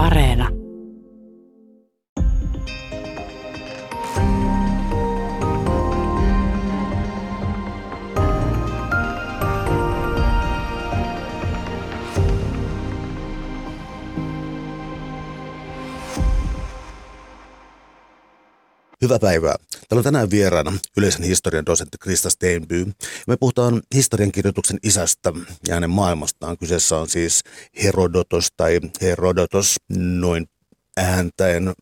Areena. Hyvää päivää. Täällä on tänään vieraana yleisen historian dosentti Krista Steinby. Me puhutaan historiankirjoituksen isästä ja hänen maailmastaan. Kyseessä on siis Herodotos tai Herodotos noin ääntäen.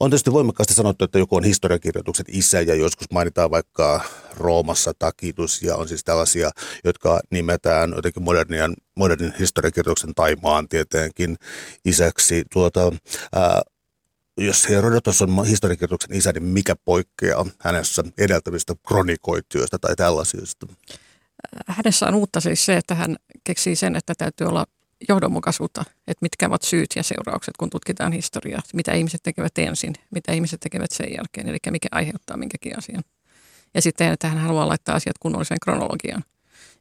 On tietysti voimakkaasti sanottu, että joku on historiankirjoituksen isä ja joskus mainitaan vaikka Roomassa Takitus ja on siis tällaisia, jotka nimetään jotenkin modernian, modernin historiankirjoituksen tai maantieteenkin isäksi. Tuota, ää, jos Herodotos on historiankirjoituksen isä, niin mikä poikkeaa hänessä edeltävistä kronikoitsijoista tai tällaisista? Hänessä on uutta siis se, että hän keksii sen, että täytyy olla johdonmukaisuutta, että mitkä ovat syyt ja seuraukset, kun tutkitaan historiaa, mitä ihmiset tekevät ensin, mitä ihmiset tekevät sen jälkeen, eli mikä aiheuttaa minkäkin asian. Ja sitten, että hän haluaa laittaa asiat kunnolliseen kronologiaan.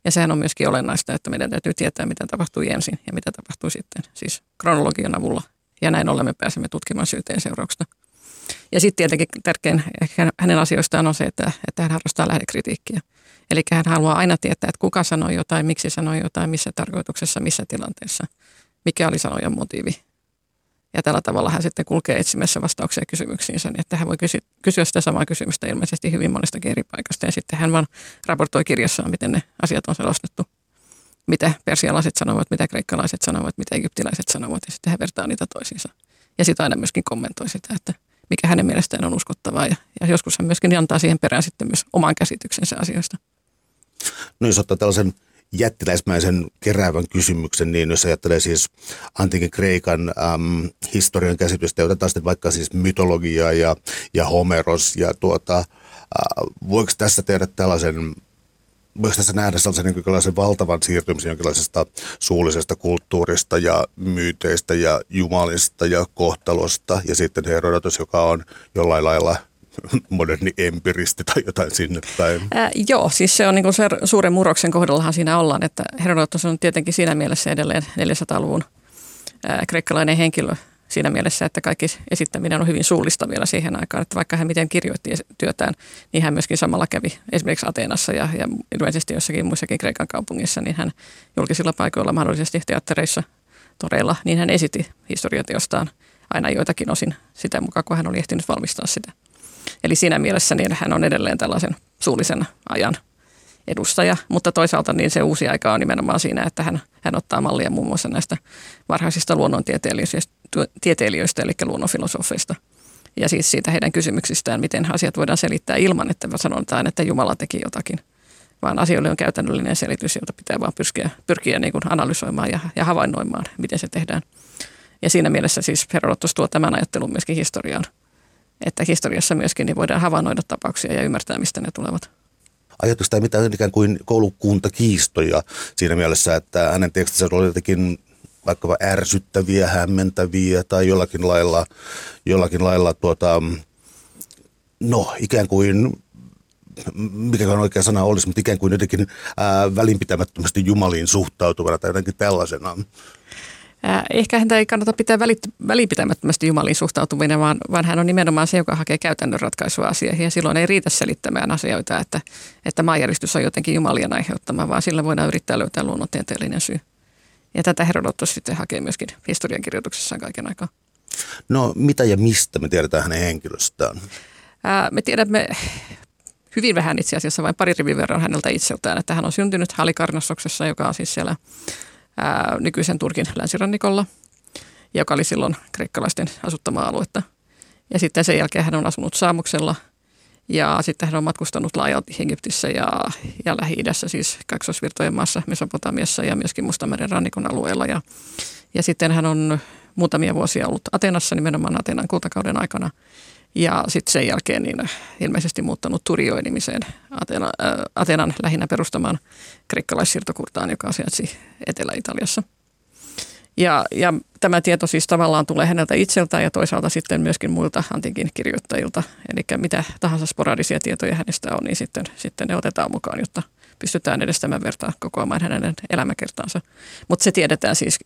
Ja sehän on myöskin olennaista, että meidän täytyy tietää, mitä tapahtui ensin ja mitä tapahtui sitten, siis kronologian avulla ja näin ollen me pääsemme tutkimaan syyteen seurauksena. Ja sitten tietenkin tärkein hänen asioistaan on se, että, että hän harrastaa lähdekritiikkiä. Eli hän haluaa aina tietää, että kuka sanoi jotain, miksi sanoi jotain, missä tarkoituksessa, missä tilanteessa, mikä oli sanojan motiivi. Ja tällä tavalla hän sitten kulkee etsimässä vastauksia kysymyksiinsä, niin että hän voi kysyä, kysyä sitä samaa kysymystä ilmeisesti hyvin monesta eri paikasta. Ja sitten hän vaan raportoi kirjassaan, miten ne asiat on selostettu mitä persialaiset sanovat, mitä kreikkalaiset sanovat, mitä egyptiläiset sanovat ja sitten hän vertaa niitä toisiinsa. Ja sitten aina myöskin kommentoi sitä, että mikä hänen mielestään on uskottavaa ja, ja joskus hän myöskin antaa siihen perään sitten myös oman käsityksensä asioista. No jos ottaa tällaisen jättiläismäisen keräävän kysymyksen, niin jos ajattelee siis antiikin Kreikan äm, historian käsitystä, otetaan sitten vaikka siis mytologiaa ja, ja Homeros ja tuota, äh, voiko tässä tehdä tällaisen myös tässä nähdä sellaisen niin valtavan siirtymisen jonkinlaisesta suullisesta kulttuurista ja myyteistä ja jumalista ja kohtalosta. Ja sitten Herodotus, joka on jollain lailla moderni empiristi tai jotain sinne päin. Ää, joo, siis se on niin se suuren murroksen kohdallahan siinä ollaan, että Herodotus on tietenkin siinä mielessä edelleen 400-luvun ää, kreikkalainen henkilö, siinä mielessä, että kaikki esittäminen on hyvin suullista vielä siihen aikaan, että vaikka hän miten kirjoitti työtään, niin hän myöskin samalla kävi esimerkiksi Ateenassa ja, ja ilmeisesti jossakin muissakin Kreikan kaupungissa, niin hän julkisilla paikoilla mahdollisesti teattereissa, toreilla, niin hän esitti historiateostaan aina joitakin osin sitä mukaan, kun hän oli ehtinyt valmistaa sitä. Eli siinä mielessä niin hän on edelleen tällaisen suullisen ajan edustaja, mutta toisaalta niin se uusi aika on nimenomaan siinä, että hän, hän ottaa mallia muun muassa näistä varhaisista luonnontieteilijöistä, eli luonnonfilosofeista. Ja siis siitä heidän kysymyksistään, miten asiat voidaan selittää ilman, että sanotaan, että Jumala teki jotakin. Vaan asioille on käytännöllinen selitys, jota pitää vaan pyrkiä, pyrkiä niin kuin analysoimaan ja, ja havainnoimaan, miten se tehdään. Ja siinä mielessä siis Herodotus tuo tämän ajattelun myöskin historiaan. Että historiassa myöskin niin voidaan havainnoida tapauksia ja ymmärtää, mistä ne tulevat ajatusta tai mitään ikään kuin koulukuntakiistoja siinä mielessä, että hänen tekstinsä oli jotenkin vaikkapa ärsyttäviä, hämmentäviä tai jollakin lailla, jollakin lailla tuota, no ikään kuin mikä on oikea sana olisi, mutta ikään kuin jotenkin ää, välinpitämättömästi Jumaliin suhtautuvana tai jotenkin tällaisena. Ehkä häntä ei kannata pitää välipitämättömästi Jumaliin suhtautuminen, vaan, vaan hän on nimenomaan se, joka hakee käytännön ratkaisua asioihin. Ja silloin ei riitä selittämään asioita, että, että maanjäristys on jotenkin Jumalien aiheuttama, vaan sillä voidaan yrittää löytää luonnontieteellinen syy. Ja tätä Herodotus sitten hakee myöskin historiankirjoituksessaan kaiken aikaa. No mitä ja mistä me tiedetään hänen henkilöstään? Ää, me tiedämme hyvin vähän itse asiassa, vain pari rivin verran häneltä itseltään, että hän on syntynyt Halikarnassoksessa, joka on siis siellä ää, nykyisen Turkin länsirannikolla, joka oli silloin kreikkalaisten asuttamaa aluetta. Ja sitten sen jälkeen hän on asunut Saamuksella ja sitten hän on matkustanut laajalti Egyptissä ja, ja Lähi-idässä, siis kaksosvirtojen maassa, Mesopotamiassa ja myöskin Mustameren rannikon alueella. Ja, ja sitten hän on muutamia vuosia ollut Atenassa nimenomaan Atenan kultakauden aikana – ja sitten sen jälkeen niin ilmeisesti muuttanut Turioin-nimiseen Atena, äh, Atenan lähinnä perustamaan kreikkalaissirtokurtaan, joka sijaitsi Etelä-Italiassa. Ja, ja tämä tieto siis tavallaan tulee häneltä itseltään ja toisaalta sitten myöskin muilta antiikin kirjoittajilta. Eli mitä tahansa sporadisia tietoja hänestä on, niin sitten, sitten ne otetaan mukaan, jotta pystytään edes tämän vertaa kokoamaan hänen elämäkertaansa. Mutta se tiedetään siis,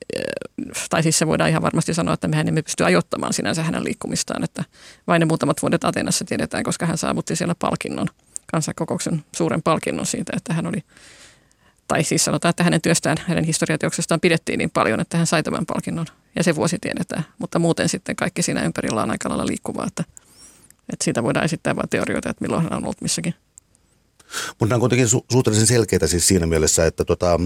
tai siis se voidaan ihan varmasti sanoa, että mehän emme pysty ajoittamaan sinänsä hänen liikkumistaan, että vain ne muutamat vuodet Atenassa tiedetään, koska hän saavutti siellä palkinnon, kansakokouksen suuren palkinnon siitä, että hän oli tai siis sanotaan, että hänen työstään, hänen historiateoksestaan pidettiin niin paljon, että hän sai tämän palkinnon. Ja se vuosi tiedetään. Mutta muuten sitten kaikki siinä ympärillä on aika lailla liikkuvaa, että, että siitä voidaan esittää vain teorioita, että milloin hän on ollut missäkin. Mutta nämä on kuitenkin su- suhteellisen selkeitä siis siinä mielessä, että tota,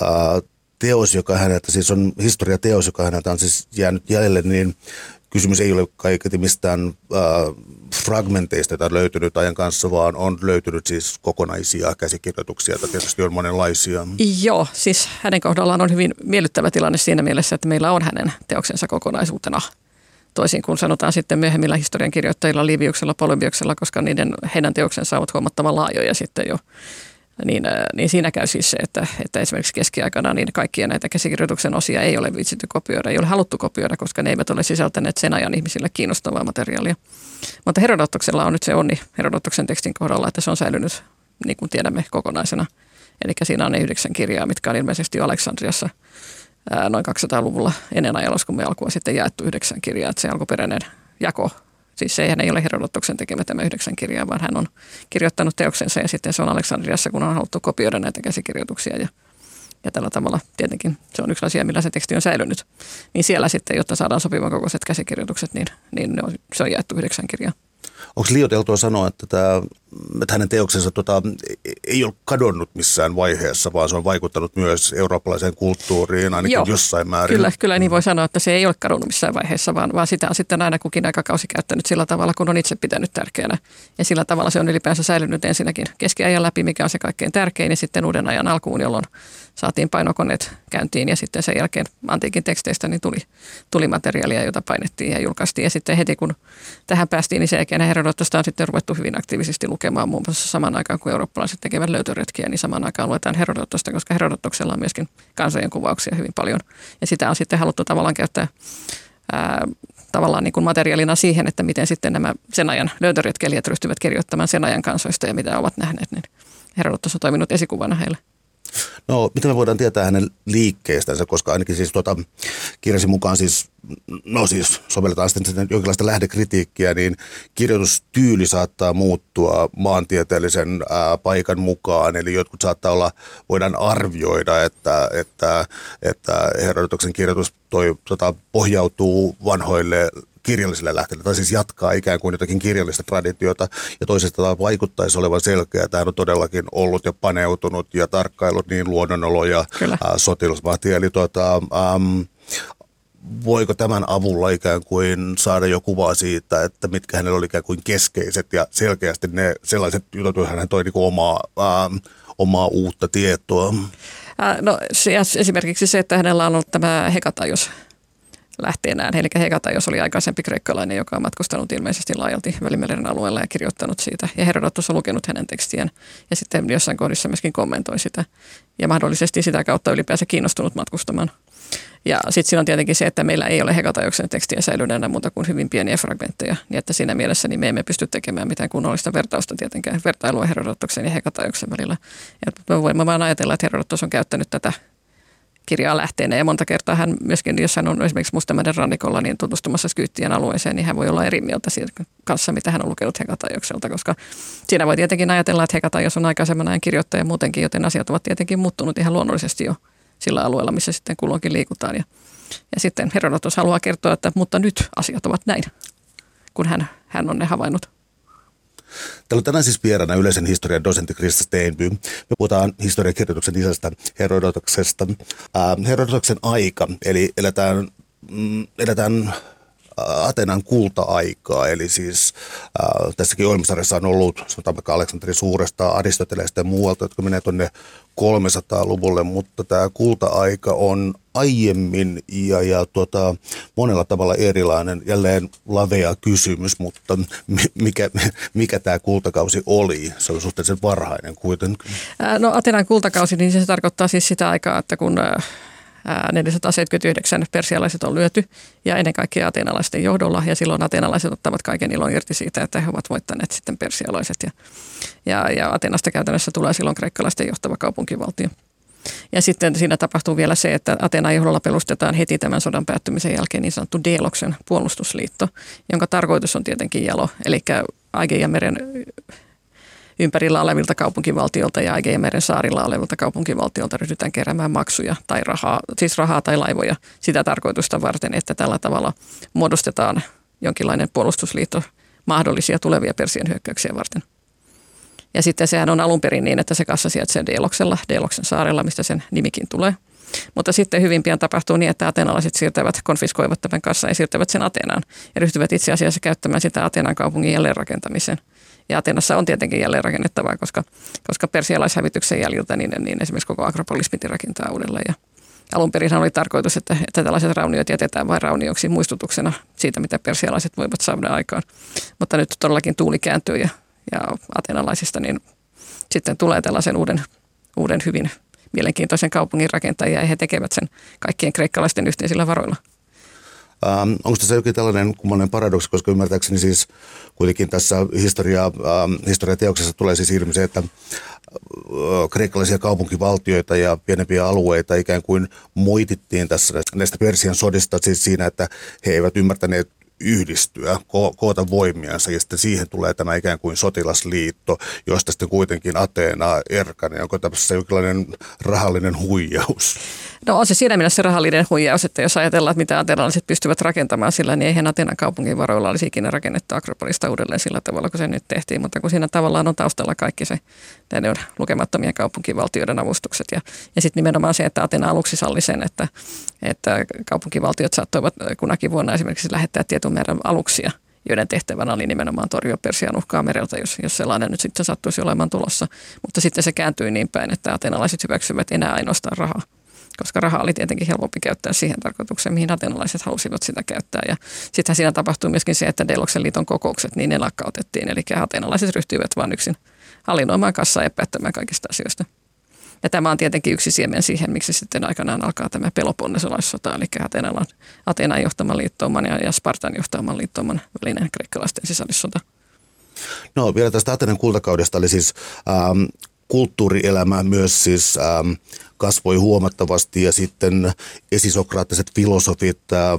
ää, teos, joka häneltä, siis on historiateos, joka häneltä on siis jäänyt jäljelle, niin kysymys ei ole kaiketi mistään äh, fragmenteista, joita on löytynyt ajan kanssa, vaan on löytynyt siis kokonaisia käsikirjoituksia, joita tietysti on monenlaisia. Joo, siis hänen kohdallaan on hyvin miellyttävä tilanne siinä mielessä, että meillä on hänen teoksensa kokonaisuutena. Toisin kuin sanotaan sitten myöhemmillä historiankirjoittajilla, Liviuksella, Polybiuksella, koska niiden, heidän teoksensa ovat huomattavan laajoja sitten jo niin, äh, niin siinä käy siis se, että, että esimerkiksi keskiaikana niin kaikkia näitä käsikirjoituksen osia ei ole viitsitty kopioida, ei ole haluttu kopioida, koska ne eivät ole sisältäneet sen ajan ihmisille kiinnostavaa materiaalia. Mutta Herodotoksella on nyt se onni Herodotoksen tekstin kohdalla, että se on säilynyt, niin kuin tiedämme, kokonaisena. Eli siinä on ne yhdeksän kirjaa, mitkä on ilmeisesti Aleksandriassa ää, noin 200-luvulla ennen ajalaskumme alkua sitten jaettu yhdeksän kirjaa. Että se alkuperäinen jako Siis se ei ole Herodotoksen tekemä tämä yhdeksän kirjaa, vaan hän on kirjoittanut teoksensa ja sitten se on Aleksandriassa, kun on haluttu kopioida näitä käsikirjoituksia ja, ja tällä tavalla tietenkin se on yksi asia, millä se teksti on säilynyt. Niin siellä sitten, jotta saadaan sopivan kokoiset käsikirjoitukset, niin, niin ne on, se on jaettu yhdeksän kirjaa. Onko liioteltua sanoa, että, tämä, että hänen teoksensa tota, ei ole kadonnut missään vaiheessa, vaan se on vaikuttanut myös eurooppalaiseen kulttuuriin ainakin Joo, jossain määrin? Kyllä, kyllä niin voi sanoa, että se ei ole kadonnut missään vaiheessa, vaan, vaan sitä on sitten aina kukin aikakausi käyttänyt sillä tavalla, kun on itse pitänyt tärkeänä. Ja sillä tavalla se on ylipäänsä säilynyt ensinnäkin keskiajan läpi, mikä on se kaikkein tärkein, ja sitten uuden ajan alkuun, jolloin saatiin painokoneet käyntiin ja sitten sen jälkeen antiikin teksteistä niin tuli, tuli materiaalia, jota painettiin ja julkaistiin. Ja sitten heti kun tähän päästiin, niin sen jälkeen Herodotosta on sitten ruvettu hyvin aktiivisesti lukemaan muun muassa saman aikaan, kun eurooppalaiset tekevät löytöretkiä, niin saman aikaan luetaan Herodotosta, koska Herodotoksella on myöskin kansojen kuvauksia hyvin paljon. Ja sitä on sitten haluttu tavallaan käyttää ää, tavallaan niin kuin materiaalina siihen, että miten sitten nämä sen ajan löytöretkeilijät ryhtyvät kirjoittamaan sen ajan kansoista ja mitä ovat nähneet, niin Herodotos on toiminut esikuvana heille. No, mitä me voidaan tietää hänen liikkeistänsä, koska ainakin siis tuota, kirjasi mukaan siis, no siis sovelletaan sitten jonkinlaista lähdekritiikkiä, niin kirjoitustyyli saattaa muuttua maantieteellisen ää, paikan mukaan, eli jotkut saattaa olla, voidaan arvioida, että, että, että Herodotoksen kirjoitus toi, tota, pohjautuu vanhoille kirjallisille lähteille, tai siis jatkaa ikään kuin jotakin kirjallista traditiota, ja toisesta vaikuttaisi olevan selkeä, hän on todellakin ollut ja paneutunut ja tarkkailut niin luonnonoloja, sotilasmahtia, eli tuota, ähm, voiko tämän avulla ikään kuin saada jo kuvaa siitä, että mitkä hänellä oli ikään kuin keskeiset ja selkeästi ne sellaiset jutut, joihin hän toi niin omaa, ähm, omaa uutta tietoa? No esimerkiksi se, että hänellä on ollut tämä hekatajus lähteenään. Eli Hekataios oli aikaisempi kreikkalainen, joka on matkustanut ilmeisesti laajalti Välimeren alueella ja kirjoittanut siitä. Ja Herodotus on lukenut hänen tekstien ja sitten jossain kohdissa myöskin kommentoi sitä. Ja mahdollisesti sitä kautta ylipäänsä kiinnostunut matkustamaan. Ja sitten siinä on tietenkin se, että meillä ei ole Hekataioksen tekstiä säilyneenä muuta kuin hyvin pieniä fragmentteja. Niin että siinä mielessä niin me emme pysty tekemään mitään kunnollista vertausta tietenkään, vertailua Herodotoksen ja Hekataioksen välillä. Ja me voimme vain ajatella, että Herodotos on käyttänyt tätä kirjaa lähteenä. Ja monta kertaa hän myöskin, jos hän on esimerkiksi Mustameren rannikolla niin tutustumassa Skyyttien alueeseen, niin hän voi olla eri mieltä siitä kanssa, mitä hän on lukenut Hekatajokselta, koska siinä voi tietenkin ajatella, että Hekatajos on aikaisemman ajan kirjoittaja muutenkin, joten asiat ovat tietenkin muuttunut ihan luonnollisesti jo sillä alueella, missä sitten kulloinkin liikutaan. Ja, ja sitten Herodotus haluaa kertoa, että mutta nyt asiat ovat näin, kun hän, hän on ne havainnut. Täällä on tänään siis vieraana yleisen historian dosentti Krista Steinby. Me puhutaan historiakirjoituksen isästä Herodotoksesta. Äh, Herodotoksen aika, eli eletään, mm, eletään Atenan kulta-aikaa, eli siis äh, tässäkin ohjelmasarjassa on ollut, sanotaan vaikka Aleksanteri Suuresta, Aristoteleesta ja muualta, jotka menee tuonne 300-luvulle, mutta tämä kulta-aika on aiemmin ja, ja tuota, monella tavalla erilainen. Jälleen lavea kysymys, mutta mikä, mikä tämä kultakausi oli? Se oli suhteellisen varhainen kuitenkin. No Atenan kultakausi, niin se tarkoittaa siis sitä aikaa, että kun 479 persialaiset on lyöty ja ennen kaikkea ateenalaisten johdolla ja silloin ateenalaiset ottavat kaiken ilon irti siitä, että he ovat voittaneet sitten persialaiset ja, ja, ja Atenasta käytännössä tulee silloin kreikkalaisten johtava kaupunkivaltio. Ja sitten siinä tapahtuu vielä se, että Atenan johdolla perustetaan heti tämän sodan päättymisen jälkeen niin sanottu Deloksen puolustusliitto, jonka tarkoitus on tietenkin jalo, eli Aigeian meren ympärillä olevilta kaupunkivaltiolta ja Aigeian saarilla olevilta kaupunkivaltiolta ryhdytään keräämään maksuja tai rahaa, siis rahaa tai laivoja sitä tarkoitusta varten, että tällä tavalla muodostetaan jonkinlainen puolustusliitto mahdollisia tulevia Persien hyökkäyksiä varten. Ja sitten sehän on alun perin niin, että se kassa sijaitsee Deloksella, Deloksen saarella, mistä sen nimikin tulee. Mutta sitten hyvin pian tapahtuu niin, että atenalaiset siirtävät, konfiskoivat tämän kassan ja siirtävät sen Atenaan ja ryhtyvät itse asiassa käyttämään sitä Atenan kaupungin jälleenrakentamiseen. Ja Atenassa on tietenkin jälleenrakennettavaa, koska, koska persialaishävityksen jäljiltä niin, niin esimerkiksi koko Akropolis piti rakentaa uudelleen. Ja alun perin oli tarkoitus, että, että tällaiset rauniot jätetään vain raunioksi muistutuksena siitä, mitä persialaiset voivat saada aikaan. Mutta nyt todellakin tuuli kääntyy ja, ja atenalaisista niin sitten tulee tällaisen uuden, uuden hyvin mielenkiintoisen kaupungin rakentajia ja he tekevät sen kaikkien kreikkalaisten yhteisillä varoilla. Ähm, onko tässä jokin tällainen kummallinen paradoksi, koska ymmärtääkseni siis kuitenkin tässä historia, ähm, historiateoksessa tulee siis ilmi se, että äh, kreikkalaisia kaupunkivaltioita ja pienempiä alueita ikään kuin moitittiin tässä näistä Persian sodista siis siinä, että he eivät ymmärtäneet yhdistyä, ko- koota voimiansa ja sitten siihen tulee tämä ikään kuin sotilasliitto, josta sitten kuitenkin Ateena erkani. Onko tässä jonkinlainen rahallinen huijaus? No on se siinä mielessä rahallinen huijaus, että jos ajatellaan, että mitä ateenalaiset pystyvät rakentamaan sillä, niin eihän Atenan kaupungin varoilla olisi ikinä rakennettu Akropolista uudelleen sillä tavalla, kun se nyt tehtiin. Mutta kun siinä tavallaan on taustalla kaikki se on lukemattomien kaupunkivaltioiden avustukset ja, ja sitten nimenomaan se, että Atena aluksi salli sen, että, että kaupunkivaltiot saattoivat kunakin vuonna esimerkiksi lähettää tietyn määrän aluksia – joiden tehtävänä oli nimenomaan torjua Persian uhkaa mereltä, jos, jos sellainen nyt sitten sattuisi olemaan tulossa. Mutta sitten se kääntyi niin päin, että atenalaiset hyväksyvät enää ainoastaan rahaa koska raha oli tietenkin helpompi käyttää siihen tarkoitukseen, mihin atenalaiset halusivat sitä käyttää. Ja sittenhän siinä tapahtui myöskin se, että Deloksen liiton kokoukset, niin ne lakkautettiin. Eli atenalaiset ryhtyivät vain yksin hallinnoimaan kassaa ja päättämään kaikista asioista. Ja tämä on tietenkin yksi siemen siihen, miksi sitten aikanaan alkaa tämä peloponnesolaissota, eli Atenan, Atenan johtaman liittouman ja, ja Spartan johtaman liittouman välinen kreikkalaisten sisällissota. No vielä tästä Atenan kultakaudesta, eli siis ähm, kulttuurielämä myös siis ähm, kasvoi huomattavasti ja sitten esisokraattiset filosofit, ää,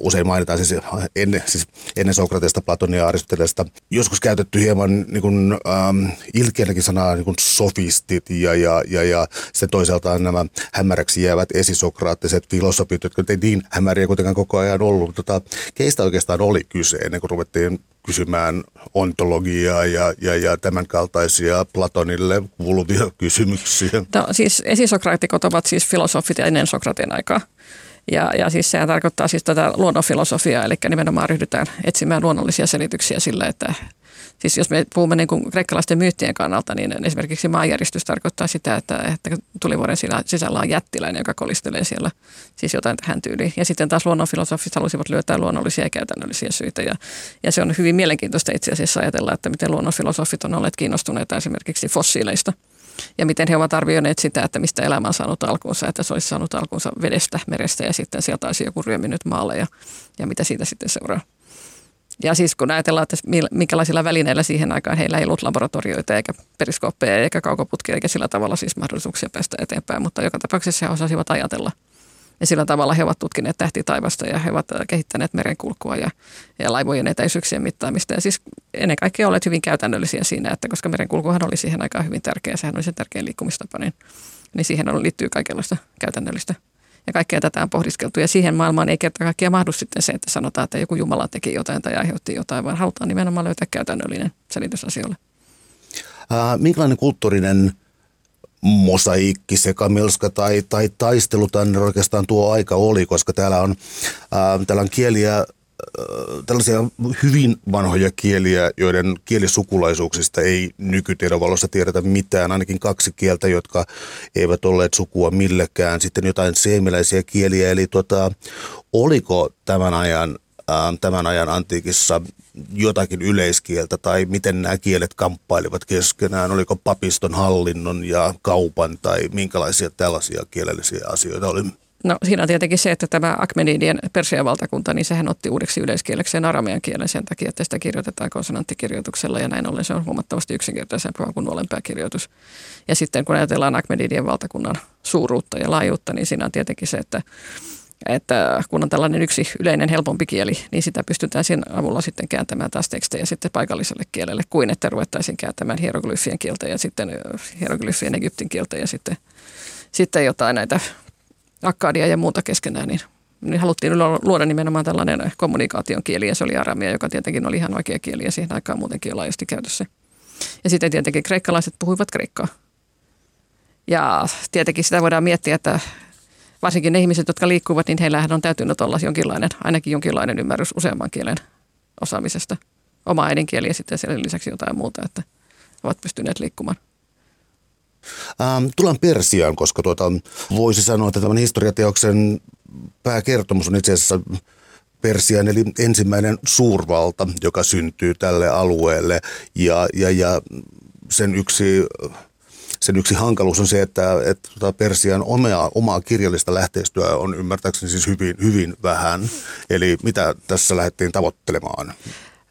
usein mainitaan siis ennen, siis ennen Sokratesta, Platonia ja Aristotelesta, joskus käytetty hieman niin kuin, ähm, ilkeänäkin sanaa niin kuin sofistit ja, ja, ja, ja sitten toisaalta nämä hämäräksi jäävät esisokraattiset filosofit, jotka ei niin hämäriä kuitenkaan koko ajan ollut. Tota, keistä oikeastaan oli kyse ennen kuin ruvettiin kysymään ontologiaa ja, ja, ja tämän kaltaisia Platonille kuuluvia kysymyksiä? No, siis esisokraatikot ovat siis filosofit ennen Sokratin aikaa. Ja, ja siis sehän tarkoittaa siis tätä luonnonfilosofiaa, eli nimenomaan ryhdytään etsimään luonnollisia selityksiä sille, että Siis jos me puhumme niin kuin kreikkalaisten myyttien kannalta, niin esimerkiksi maanjäristys tarkoittaa sitä, että, että tulivuoren sisällä on jättiläinen, joka kolistelee siellä siis jotain tähän tyyliin. Ja sitten taas luonnonfilosofit halusivat löytää luonnollisia ja käytännöllisiä syitä. Ja, ja se on hyvin mielenkiintoista itse asiassa ajatella, että miten luonnonfilosofit on olleet kiinnostuneita esimerkiksi fossiileista ja miten he ovat arvioineet sitä, että mistä elämä on saanut alkuunsa, että se olisi saanut alkuunsa vedestä, merestä ja sitten sieltä olisi joku ryöminyt maalle ja, ja mitä siitä sitten seuraa. Ja siis kun ajatellaan, että minkälaisilla välineillä siihen aikaan heillä ei ollut laboratorioita eikä periskooppeja eikä kaukoputkia eikä sillä tavalla siis mahdollisuuksia päästä eteenpäin, mutta joka tapauksessa he osasivat ajatella. Ja sillä tavalla he ovat tutkineet tähtitaivasta ja he ovat kehittäneet merenkulkua ja, ja laivojen etäisyyksien mittaamista. Ja siis ennen kaikkea olet hyvin käytännöllisiä siinä, että koska merenkulkuhan oli siihen aikaan hyvin tärkeä, sehän oli se tärkeä liikkumistapa, niin, niin siihen liittyy kaikenlaista käytännöllistä ja kaikkea tätä on pohdiskeltu. Ja siihen maailmaan ei kerta kaikkiaan mahdu sitten se, että sanotaan, että joku Jumala teki jotain tai aiheutti jotain, vaan halutaan nimenomaan löytää käytännöllinen selitys asioille. Äh, minkälainen kulttuurinen mosaikki, sekamelska tai, tai taistelu tänne oikeastaan tuo aika oli, koska täällä on, äh, täällä on kieliä tällaisia hyvin vanhoja kieliä, joiden kielisukulaisuuksista ei nykytiedon valossa tiedetä mitään. Ainakin kaksi kieltä, jotka eivät olleet sukua millekään. Sitten jotain seemiläisiä kieliä. Eli tota, oliko tämän ajan, tämän ajan antiikissa jotakin yleiskieltä tai miten nämä kielet kamppailivat keskenään? Oliko papiston hallinnon ja kaupan tai minkälaisia tällaisia kielellisiä asioita oli? No siinä on tietenkin se, että tämä Akmenidien Persian valtakunta, niin sehän otti uudeksi yleiskielekseen aramean kielen sen takia, että sitä kirjoitetaan konsonanttikirjoituksella ja näin ollen se on huomattavasti yksinkertaisempaa kuin kirjoitus. Ja sitten kun ajatellaan Akmenidien valtakunnan suuruutta ja laajuutta, niin siinä on tietenkin se, että että kun on tällainen yksi yleinen helpompi kieli, niin sitä pystytään sen avulla sitten kääntämään taas tekstejä sitten paikalliselle kielelle, kuin että ruvettaisiin kääntämään hieroglyfien kieltä ja sitten hieroglyfien egyptin kieltä ja sitten, sitten jotain näitä akkadia ja muuta keskenään, niin, niin haluttiin luoda nimenomaan tällainen kommunikaation kieli ja se oli aramia, joka tietenkin oli ihan oikea kieli ja siihen aikaan muutenkin laajasti käytössä. Ja sitten tietenkin kreikkalaiset puhuivat kreikkaa. Ja tietenkin sitä voidaan miettiä, että varsinkin ne ihmiset, jotka liikkuvat, niin heillähän on täytynyt olla jonkinlainen, ainakin jonkinlainen ymmärrys useamman kielen osaamisesta. Oma äidinkieli ja sitten sen lisäksi jotain muuta, että ovat pystyneet liikkumaan. Ähm, tullaan Persiaan, koska tuota, voisi sanoa, että tämän historiateoksen pääkertomus on itse asiassa Persian, eli ensimmäinen suurvalta, joka syntyy tälle alueelle. Ja, ja, ja sen yksi sen yksi hankaluus on se, että, että tota Persian omaa, omaa kirjallista lähteistöä on ymmärtääkseni siis hyvin, hyvin vähän. Eli mitä tässä lähdettiin tavoittelemaan?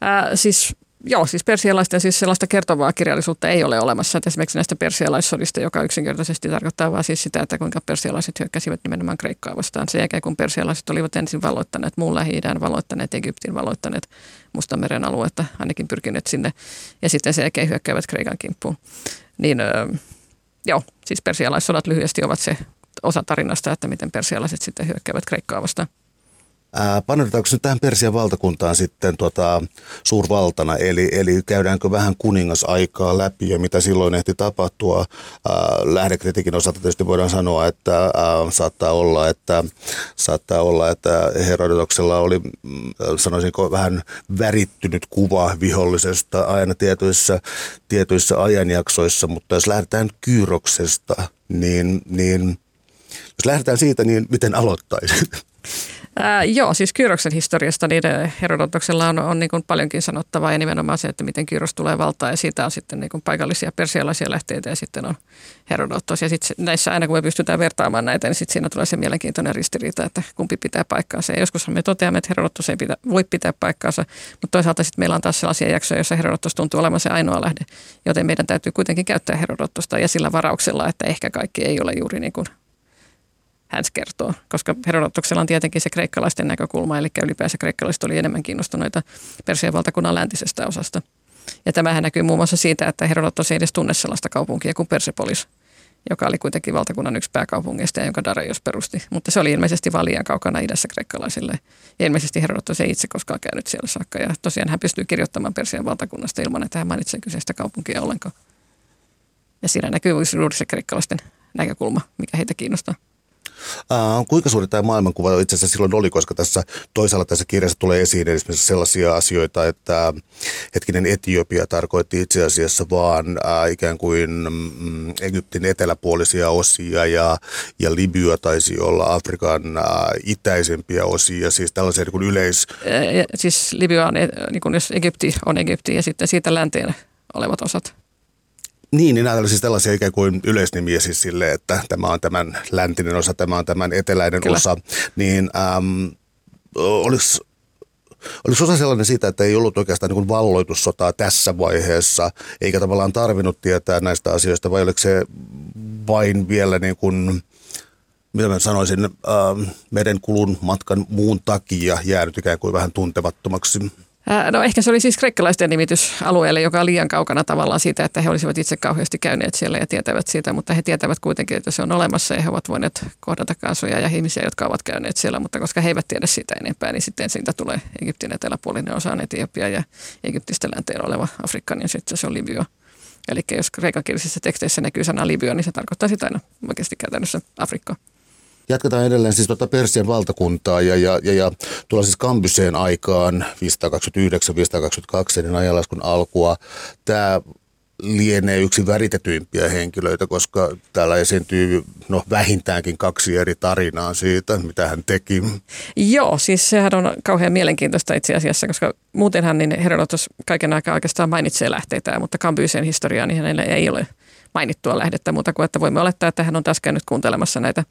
Ää, siis Joo, siis persialaisten siis sellaista kertovaa kirjallisuutta ei ole olemassa. Että esimerkiksi näistä persialaissodista, joka yksinkertaisesti tarkoittaa vain siis sitä, että kuinka persialaiset hyökkäsivät nimenomaan Kreikkaa vastaan. Sen jälkeen, kun persialaiset olivat ensin valloittaneet muun lähi valloittaneet Egyptin, valloittaneet Mustanmeren aluetta, ainakin pyrkineet sinne, ja sitten sen jälkeen hyökkäävät Kreikan kimppuun. Niin joo, siis persialaissodat lyhyesti ovat se osa tarinasta, että miten persialaiset sitten hyökkäävät Kreikkaa vastaan. Panodetaanko nyt tähän Persian valtakuntaan sitten tota, suurvaltana, eli, eli käydäänkö vähän kuningasaikaa läpi ja mitä silloin ehti tapahtua? Ää, lähdekritiikin osalta tietysti voidaan sanoa, että ää, saattaa olla, että saattaa olla, että Herodotoksella oli, mm, sanoisinko, vähän värittynyt kuva vihollisesta aina tietyissä, tietyissä ajanjaksoissa, mutta jos lähdetään Kyyroksesta, niin, niin jos lähdetään siitä, niin miten aloittaisit? Ää, joo, siis Kyroksen historiasta niin Herodotoksella on, on niin kuin paljonkin sanottavaa ja nimenomaan se, että miten Kyros tulee valtaan ja siitä on sitten niin kuin paikallisia persialaisia lähteitä ja sitten on Herodotos. Ja sitten näissä aina kun me pystytään vertaamaan näitä, niin sitten siinä tulee se mielenkiintoinen ristiriita, että kumpi pitää paikkaansa. Ja joskus me toteamme, että Herodotos ei pitä, voi pitää paikkaansa, mutta toisaalta sitten meillä on taas sellaisia jaksoja, joissa Herodotos tuntuu olevan se ainoa lähde, joten meidän täytyy kuitenkin käyttää Herodotosta ja sillä varauksella, että ehkä kaikki ei ole juuri niin kuin hän kertoo, koska Herodotuksella on tietenkin se kreikkalaisten näkökulma, eli ylipäänsä kreikkalaiset oli enemmän kiinnostuneita Persian valtakunnan läntisestä osasta. Ja tämähän näkyy muun muassa siitä, että Herodotus ei edes tunne sellaista kaupunkia kuin Persepolis, joka oli kuitenkin valtakunnan yksi pääkaupungeista ja jonka Dareios perusti. Mutta se oli ilmeisesti vaan liian kaukana idässä kreikkalaisille. Ja ilmeisesti Herodotus ei itse koskaan käynyt siellä saakka. Ja tosiaan hän pystyy kirjoittamaan Persian valtakunnasta ilman, että hän mainitsee kyseistä kaupunkia ollenkaan. Ja siinä näkyy juuri se kreikkalaisten näkökulma, mikä heitä kiinnostaa. Äh, kuinka suuri tämä maailmankuva itse asiassa silloin oli, koska tässä toisaalla tässä kirjassa tulee esiin esimerkiksi sellaisia asioita, että hetkinen Etiopia tarkoitti itse asiassa vaan äh, ikään kuin mm, Egyptin eteläpuolisia osia ja, ja Libya taisi olla Afrikan äh, itäisempiä osia, siis tällaisia niin kuin yleis... Siis Libya on, niin kuin jos Egypti on Egypti ja sitten siitä länteen olevat osat. Niin, niin nämä siis tällaisia ikään kuin yleisnimiä siis sille, että tämä on tämän läntinen osa, tämä on tämän eteläinen Kyllä. osa. Niin ähm, olisi Oliko osa sellainen siitä, että ei ollut oikeastaan niin valloitussotaa tässä vaiheessa, eikä tavallaan tarvinnut tietää näistä asioista, vai oliko se vain vielä niin kuin, mitä mä sanoisin, äh, merenkulun matkan muun takia jäänyt ikään kuin vähän tuntemattomaksi? No ehkä se oli siis kreikkalaisten nimitys alueelle, joka on liian kaukana tavallaan siitä, että he olisivat itse kauheasti käyneet siellä ja tietävät siitä, mutta he tietävät kuitenkin, että se on olemassa ja he ovat voineet kohdata kansoja ja ihmisiä, jotka ovat käyneet siellä, mutta koska he eivät tiedä sitä enempää, niin sitten siitä tulee Egyptin eteläpuolinen osa Etiopia ja Egyptistä länteen oleva Afrikka, niin sitten se on Libya. Eli jos kreikankielisissä teksteissä näkyy sana Libya, niin se tarkoittaa sitä aina oikeasti käytännössä Afrikkaa. Jatketaan edelleen siis tuota Persian valtakuntaa ja, ja, ja, ja tuolla siis Kambyseen aikaan 529-522 niin ajanlaskun alkua. Tämä lienee yksi väritetyimpiä henkilöitä, koska täällä esiintyy no, vähintäänkin kaksi eri tarinaa siitä, mitä hän teki. Joo, siis sehän on kauhean mielenkiintoista itse asiassa, koska muutenhan niin Herodotus kaiken aikaa oikeastaan mainitsee lähteitä, mutta Kambysen historiaa niin hänellä ei ole mainittua lähdettä muuta kuin, että voimme olettaa, että hän on tässä käynyt kuuntelemassa näitä,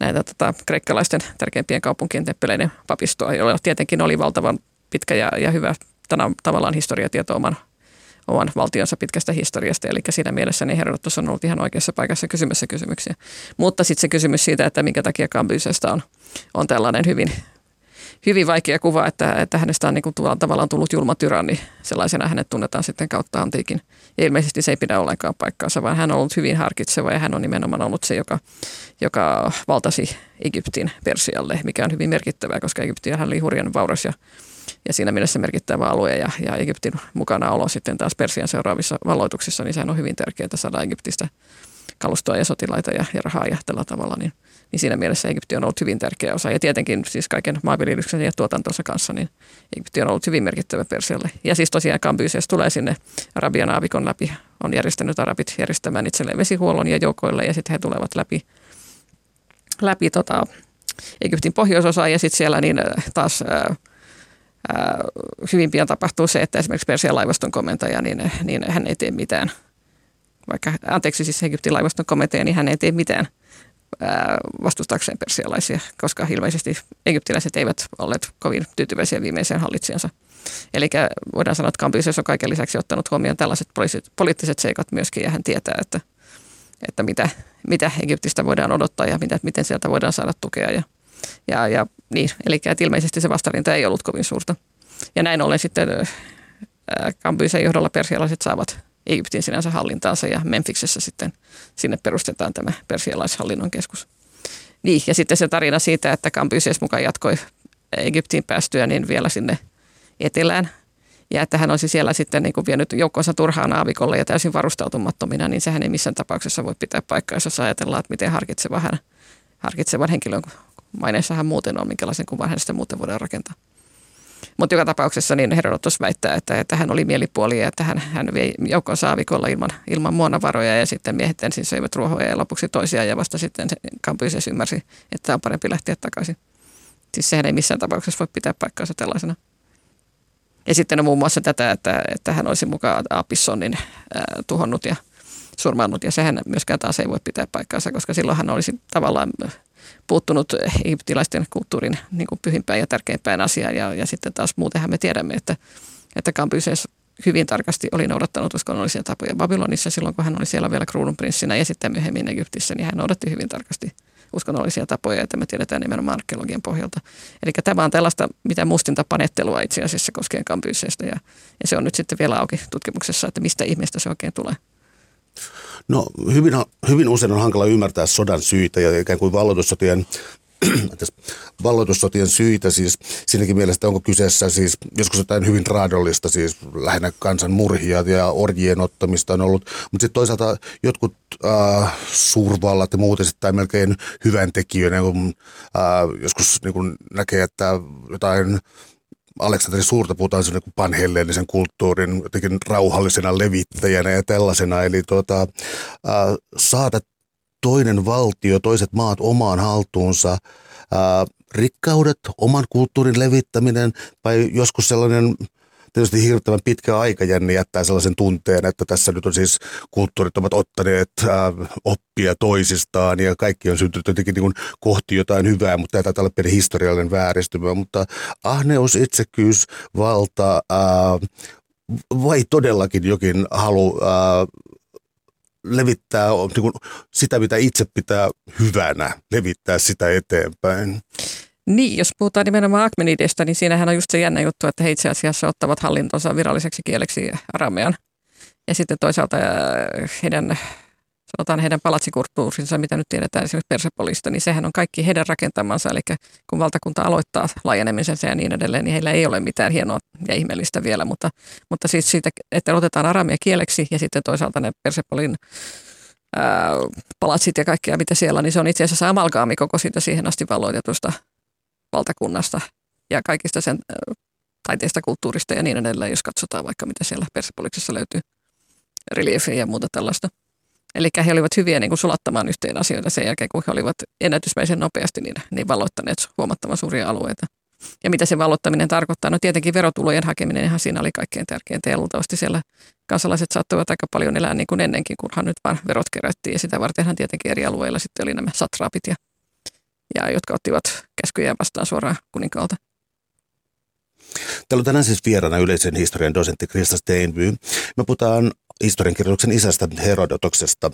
näitä tota, kreikkalaisten tärkeimpien kaupunkien temppeleiden papistoa, jolla tietenkin oli valtavan pitkä ja, ja hyvä tänä, tavallaan historiatieto oman, oman valtionsa pitkästä historiasta. Eli siinä mielessä niin Herodotus on ollut ihan oikeassa paikassa kysymässä kysymyksiä. Mutta sitten se kysymys siitä, että minkä takia Kambysesta on, on tällainen hyvin hyvin vaikea kuva, että, että hänestä on niin kuin tavallaan tullut julma tyranni. Sellaisena hänet tunnetaan sitten kautta antiikin. Ja ilmeisesti se ei pidä ollenkaan paikkaansa, vaan hän on ollut hyvin harkitseva ja hän on nimenomaan ollut se, joka, joka valtasi Egyptin Persialle, mikä on hyvin merkittävää, koska Egypti oli hurjan vauras ja, ja siinä mielessä merkittävä alue ja, ja Egyptin mukana olo sitten taas Persian seuraavissa valloituksissa, niin sehän on hyvin tärkeää saada Egyptistä kalustoa ja sotilaita ja, ja rahaa ja tällä tavalla, niin, niin siinä mielessä Egypti on ollut hyvin tärkeä osa. Ja tietenkin siis kaiken maanviljelyksen ja tuotantonsa kanssa, niin Egypti on ollut hyvin merkittävä Persialle. Ja siis tosiaan Kambyses tulee sinne Arabian aavikon läpi, on järjestänyt arabit järjestämään itselleen vesihuollon ja joukoille ja sitten he tulevat läpi, läpi tota, Egyptin pohjoisosaan ja sitten siellä niin äh, taas ää, ää, hyvin pian tapahtuu se, että esimerkiksi Persian laivaston komentaja, niin, niin hän ei tee mitään – vaikka, anteeksi siis Egyptin laivaston komitea, niin hän ei tee mitään vastustaakseen persialaisia, koska ilmeisesti egyptiläiset eivät olleet kovin tyytyväisiä viimeiseen hallitsijansa. Eli voidaan sanoa, että Kambyses on kaiken lisäksi ottanut huomioon tällaiset poliittiset seikat myöskin, ja hän tietää, että, että mitä, mitä Egyptistä voidaan odottaa ja mitä, miten sieltä voidaan saada tukea. Ja, ja, ja niin, eli että ilmeisesti se vastarinta ei ollut kovin suurta. Ja näin ollen sitten Kambysen johdolla persialaiset saavat Egyptin sinänsä hallintaansa ja Memphiksessä sitten sinne perustetaan tämä persialaishallinnon keskus. Niin, ja sitten se tarina siitä, että Kambyses mukaan jatkoi Egyptiin päästyä niin vielä sinne etelään. Ja että hän olisi siellä sitten niin kuin vienyt joukkonsa turhaan aavikolle ja täysin varustautumattomina, niin sehän ei missään tapauksessa voi pitää paikkaa, jos ajatellaan, että miten harkitseva hän, harkitsevan henkilön maineessa hän muuten on, minkälaisen kuvan hänestä muuten voidaan rakentaa. Mutta joka tapauksessa niin Herodotus väittää, että, että hän oli mielipuoli ja että hän, hän vei joukon saavikolla ilman, ilman muonavaroja ja sitten miehet ensin söivät ruohoja ja lopuksi toisia ja vasta sitten Kampuises ymmärsi, että on parempi lähteä takaisin. Siis sehän ei missään tapauksessa voi pitää paikkaansa tällaisena. Ja sitten on muun muassa tätä, että, että hän olisi mukaan Apissonin äh, tuhonnut ja surmannut ja sehän myöskään taas ei voi pitää paikkaansa, koska silloin hän olisi tavallaan puuttunut egyptiläisten kulttuurin niin kuin pyhimpään ja tärkeimpään asiaan. Ja, ja sitten taas muutenhan me tiedämme, että, että Kambyses hyvin tarkasti oli noudattanut uskonnollisia tapoja Babylonissa silloin, kun hän oli siellä vielä kruununprinssinä ja sitten myöhemmin Egyptissä, niin hän noudatti hyvin tarkasti uskonnollisia tapoja, että me tiedetään nimenomaan arkeologian pohjalta. Eli tämä on tällaista mitä mustinta panettelua itse asiassa koskien Kambysestä ja, ja se on nyt sitten vielä auki tutkimuksessa, että mistä ihmeestä se oikein tulee. No hyvin, hyvin usein on hankala ymmärtää sodan syitä ja ikään kuin valloitussotien valloitussotien syitä, siis siinäkin mielessä, onko kyseessä siis joskus jotain hyvin raadollista, siis lähinnä kansan murhia ja orjien ottamista on ollut, mutta sitten toisaalta jotkut äh, suurvallat ja muuten sitten melkein hyvän tekijöinä, kun äh, joskus niin kun näkee, että jotain Aleksanteri Suurta puhutaan niin panhelleellisen kulttuurin jotenkin rauhallisena levittäjänä ja tällaisena. Eli tuota, äh, saada toinen valtio, toiset maat omaan haltuunsa, äh, rikkaudet, oman kulttuurin levittäminen tai joskus sellainen tietysti hirvittävän pitkä aikajänne jättää sellaisen tunteen, että tässä nyt on siis kulttuurit ovat ottaneet äh, oppia toisistaan ja kaikki on syntynyt jotenkin niin kuin kohti jotain hyvää, mutta tämä taitaa pieni historiallinen vääristymä. Mutta ahneus, itsekyys, valta äh, vai todellakin jokin halu äh, levittää niin kuin sitä, mitä itse pitää hyvänä, levittää sitä eteenpäin. Niin, jos puhutaan nimenomaan Akmenidesta, niin siinähän on just se jännä juttu, että he itse asiassa ottavat hallintonsa viralliseksi kieleksi aramean. Ja sitten toisaalta äh, heidän, sanotaan heidän palatsikulttuurinsa, mitä nyt tiedetään esimerkiksi Persepolista, niin sehän on kaikki heidän rakentamansa. Eli kun valtakunta aloittaa laajenemisensa ja niin edelleen, niin heillä ei ole mitään hienoa ja ihmeellistä vielä. Mutta, mutta siis siitä, että otetaan aramia kieleksi ja sitten toisaalta ne Persepolin äh, palatsit ja kaikkea mitä siellä, niin se on itse asiassa amalgaami koko siitä siihen asti valloitetusta valtakunnasta ja kaikista sen taiteista, kulttuurista ja niin edelleen, jos katsotaan vaikka mitä siellä Persepoliksessa löytyy, reliefiä ja muuta tällaista. Eli he olivat hyviä niin kuin sulattamaan yhteen asioita sen jälkeen, kun he olivat ennätysmäisen nopeasti niin, niin valloittaneet huomattavan suuria alueita. ja mitä se valottaminen tarkoittaa. No tietenkin verotulojen hakeminen ihan siinä oli kaikkein tärkeintä ja luultavasti siellä kansalaiset saattoivat aika paljon elää niin kuin ennenkin, kunhan nyt vaan verot kerättiin ja sitä vartenhan tietenkin eri alueilla sitten oli nämä satraapit ja, ja jotka ottivat käskyjä vastaan suoraan kuninkaalta. Täällä on tänään siis vieraana yleisen historian dosentti Krista Steinby. Me puhutaan historiankirjoituksen isästä Herodotoksesta.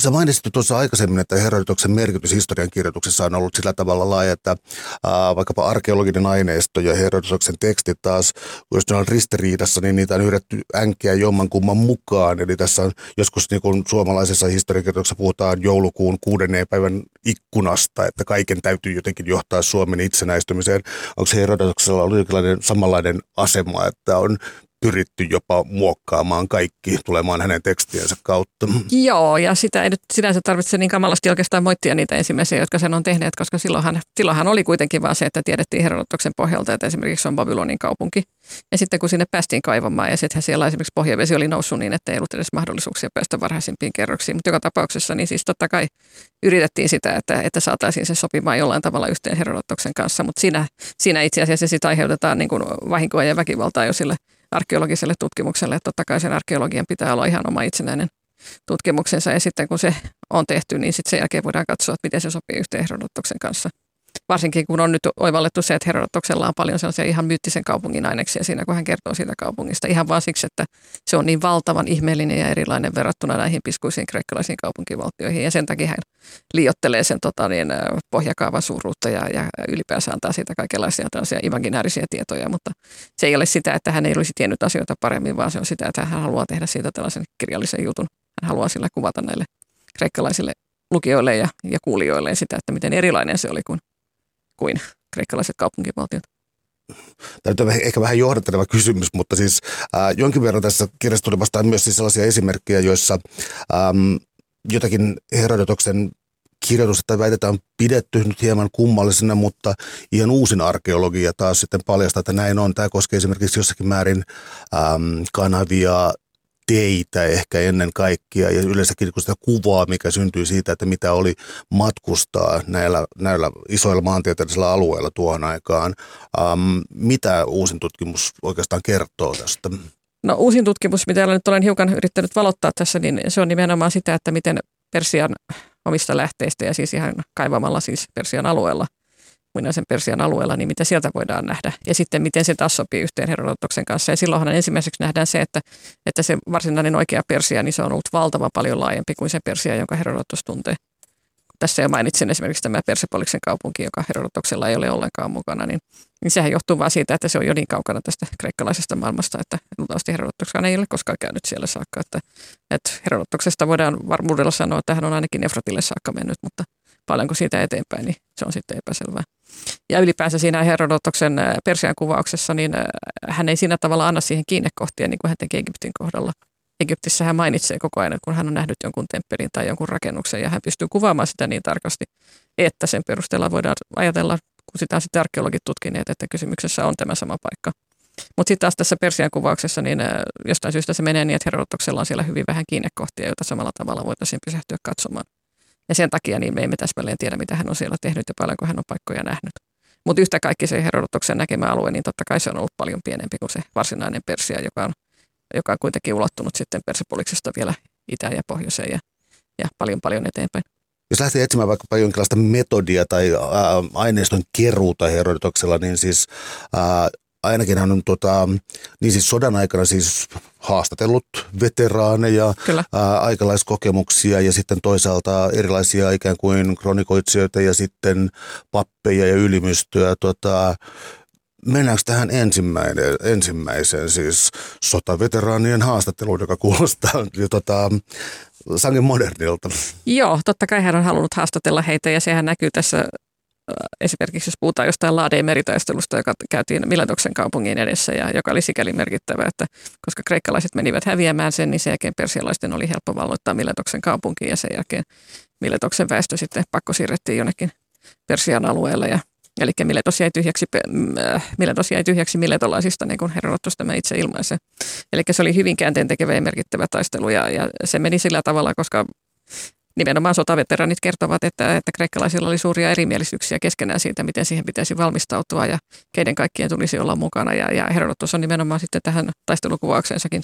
Sä mainitsit tuossa aikaisemmin, että Herodotoksen merkitys historian kirjoituksessa on ollut sillä tavalla laaja, että ää, vaikkapa arkeologinen aineisto ja Herodotoksen tekstit taas, jos ne on ristiriidassa, niin niitä on yritetty änkeä jommankumman mukaan. Eli tässä on joskus niin kuin suomalaisessa historiankirjoituksessa puhutaan joulukuun kuudennen päivän ikkunasta, että kaiken täytyy jotenkin johtaa Suomen itsenäistymiseen. Onko Herodotoksella ollut jonkinlainen samanlainen asema, että on pyritty jopa muokkaamaan kaikki tulemaan hänen tekstiensä kautta. Joo, ja sitä ei nyt sinänsä tarvitse niin kamalasti oikeastaan moittia niitä ensimmäisiä, jotka sen on tehneet, koska silloinhan, silloinhan oli kuitenkin vaan se, että tiedettiin Herodotoksen pohjalta, että esimerkiksi on Babylonin kaupunki. Ja sitten kun sinne päästiin kaivamaan ja sittenhän siellä esimerkiksi pohjavesi oli noussut niin, että ei ollut edes mahdollisuuksia päästä varhaisimpiin kerroksiin. Mutta joka tapauksessa niin siis totta kai yritettiin sitä, että, että saataisiin se sopimaan jollain tavalla yhteen Herodotoksen kanssa, mutta siinä, siinä itse asiassa sitten aiheutetaan niin kuin vahinkoa ja väkivaltaa jo sille arkeologiselle tutkimukselle. Että totta kai sen arkeologian pitää olla ihan oma itsenäinen tutkimuksensa ja sitten kun se on tehty, niin sitten sen jälkeen voidaan katsoa, että miten se sopii yhteen kanssa. Varsinkin kun on nyt oivallettu se, että Herodotoksella on paljon sellaisia ihan myyttisen kaupungin aineksia siinä, kun hän kertoo siitä kaupungista. Ihan vaan siksi, että se on niin valtavan ihmeellinen ja erilainen verrattuna näihin piskuisiin kreikkalaisiin kaupunkivaltioihin. Ja sen takia hän liottelee sen tota, niin, pohjakaavan suuruutta ja, ja ylipäänsä antaa siitä kaikenlaisia tällaisia imaginäärisiä tietoja. Mutta se ei ole sitä, että hän ei olisi tiennyt asioita paremmin, vaan se on sitä, että hän haluaa tehdä siitä tällaisen kirjallisen jutun. Hän haluaa sillä kuvata näille kreikkalaisille lukijoille ja, ja kuulijoille sitä, että miten erilainen se oli kuin kuin kreikkalaiset kaupunkivaltiot. Tämä on ehkä vähän johdatteleva kysymys, mutta siis äh, jonkin verran tässä kirjassa tuli vastaan myös siis sellaisia esimerkkejä, joissa ähm, jotakin Herodotoksen kirjoitusta väitetään pidetty nyt hieman kummallisena, mutta ihan uusin arkeologia taas sitten paljastaa, että näin on. Tämä koskee esimerkiksi jossakin määrin äm, kanavia, teitä ehkä ennen kaikkea ja yleensäkin sitä kuvaa, mikä syntyy siitä, että mitä oli matkustaa näillä, näillä isoilla maantieteellisillä alueilla tuohon aikaan. Ähm, mitä uusin tutkimus oikeastaan kertoo tästä? No uusin tutkimus, mitä nyt olen hiukan yrittänyt valottaa tässä, niin se on nimenomaan sitä, että miten Persian omista lähteistä ja siis ihan kaivamalla siis Persian alueella – muinaisen Persian alueella, niin mitä sieltä voidaan nähdä. Ja sitten miten se taas sopii yhteen Herodotoksen kanssa. Ja silloinhan ensimmäiseksi nähdään se, että, että se varsinainen oikea Persia, niin se on ollut valtavan paljon laajempi kuin se Persia, jonka Herodotos tuntee. Tässä jo mainitsin esimerkiksi tämä Persepoliksen kaupunki, joka Herodotoksella ei ole ollenkaan mukana, niin, niin sehän johtuu vain siitä, että se on jo niin kaukana tästä kreikkalaisesta maailmasta, että luultavasti Herodotokskaan ei ole koskaan käynyt siellä saakka. Että, että Herodotoksesta voidaan varmuudella sanoa, että hän on ainakin Efratille saakka mennyt, mutta paljonko siitä eteenpäin, niin se on sitten epäselvää. Ja ylipäänsä siinä Herodotoksen äh, Persian kuvauksessa, niin äh, hän ei siinä tavalla anna siihen kiinnekohtia, niin kuin hän teki Egyptin kohdalla. Egyptissä hän mainitsee koko ajan, kun hän on nähnyt jonkun temppelin tai jonkun rakennuksen, ja hän pystyy kuvaamaan sitä niin tarkasti, että sen perusteella voidaan ajatella, kun sitä on sitten arkeologit tutkineet, että kysymyksessä on tämä sama paikka. Mutta sitten taas tässä Persian kuvauksessa, niin äh, jostain syystä se menee niin, että Herodotoksella on siellä hyvin vähän kiinnekohtia, joita samalla tavalla voitaisiin pysähtyä katsomaan. Ja sen takia niin me emme täsmälleen tiedä, mitä hän on siellä tehnyt ja paljonko hän on paikkoja nähnyt. Mutta yhtä kaikki se Herodotoksen näkemä alue, niin totta kai se on ollut paljon pienempi kuin se varsinainen Persia, joka on, joka on kuitenkin ulottunut sitten Persepoliksesta vielä itään ja pohjoiseen ja, ja paljon paljon eteenpäin. Jos lähtee etsimään vaikka jonkinlaista metodia tai ää, aineiston keruuta Herodotoksella, niin siis ää, ainakin hän on tota, niin siis sodan aikana siis haastatellut veteraaneja, ää, aikalaiskokemuksia ja sitten toisaalta erilaisia ikään kuin kronikoitsijoita ja sitten pappeja ja ylimystöä. Tota, mennäänkö tähän ensimmäinen, ensimmäiseen siis sotaveteraanien haastatteluun, joka kuulostaa tota, sangen modernilta? Joo, totta kai hän on halunnut haastatella heitä ja sehän näkyy tässä esimerkiksi jos puhutaan jostain Laadeen meritaistelusta, joka käytiin Miletoksen kaupungin edessä ja joka oli sikäli merkittävä, että koska kreikkalaiset menivät häviämään sen, niin sen jälkeen persialaisten oli helppo valloittaa Miletoksen kaupunkiin ja sen jälkeen Miletoksen väestö sitten pakko siirrettiin jonnekin Persian alueelle ja Eli Miletos jäi tyhjäksi, äh, Miletos jäi tyhjäksi miletolaisista, niin kuin Herodotus tämä itse ilmaisee. Eli se oli hyvin käänteen tekevä ja merkittävä taistelu, ja, ja se meni sillä tavalla, koska nimenomaan sotaveteranit kertovat, että, että kreikkalaisilla oli suuria erimielisyyksiä keskenään siitä, miten siihen pitäisi valmistautua ja keiden kaikkien tulisi olla mukana. Ja, ja Herodotus on nimenomaan sitten tähän taistelukuvaukseensakin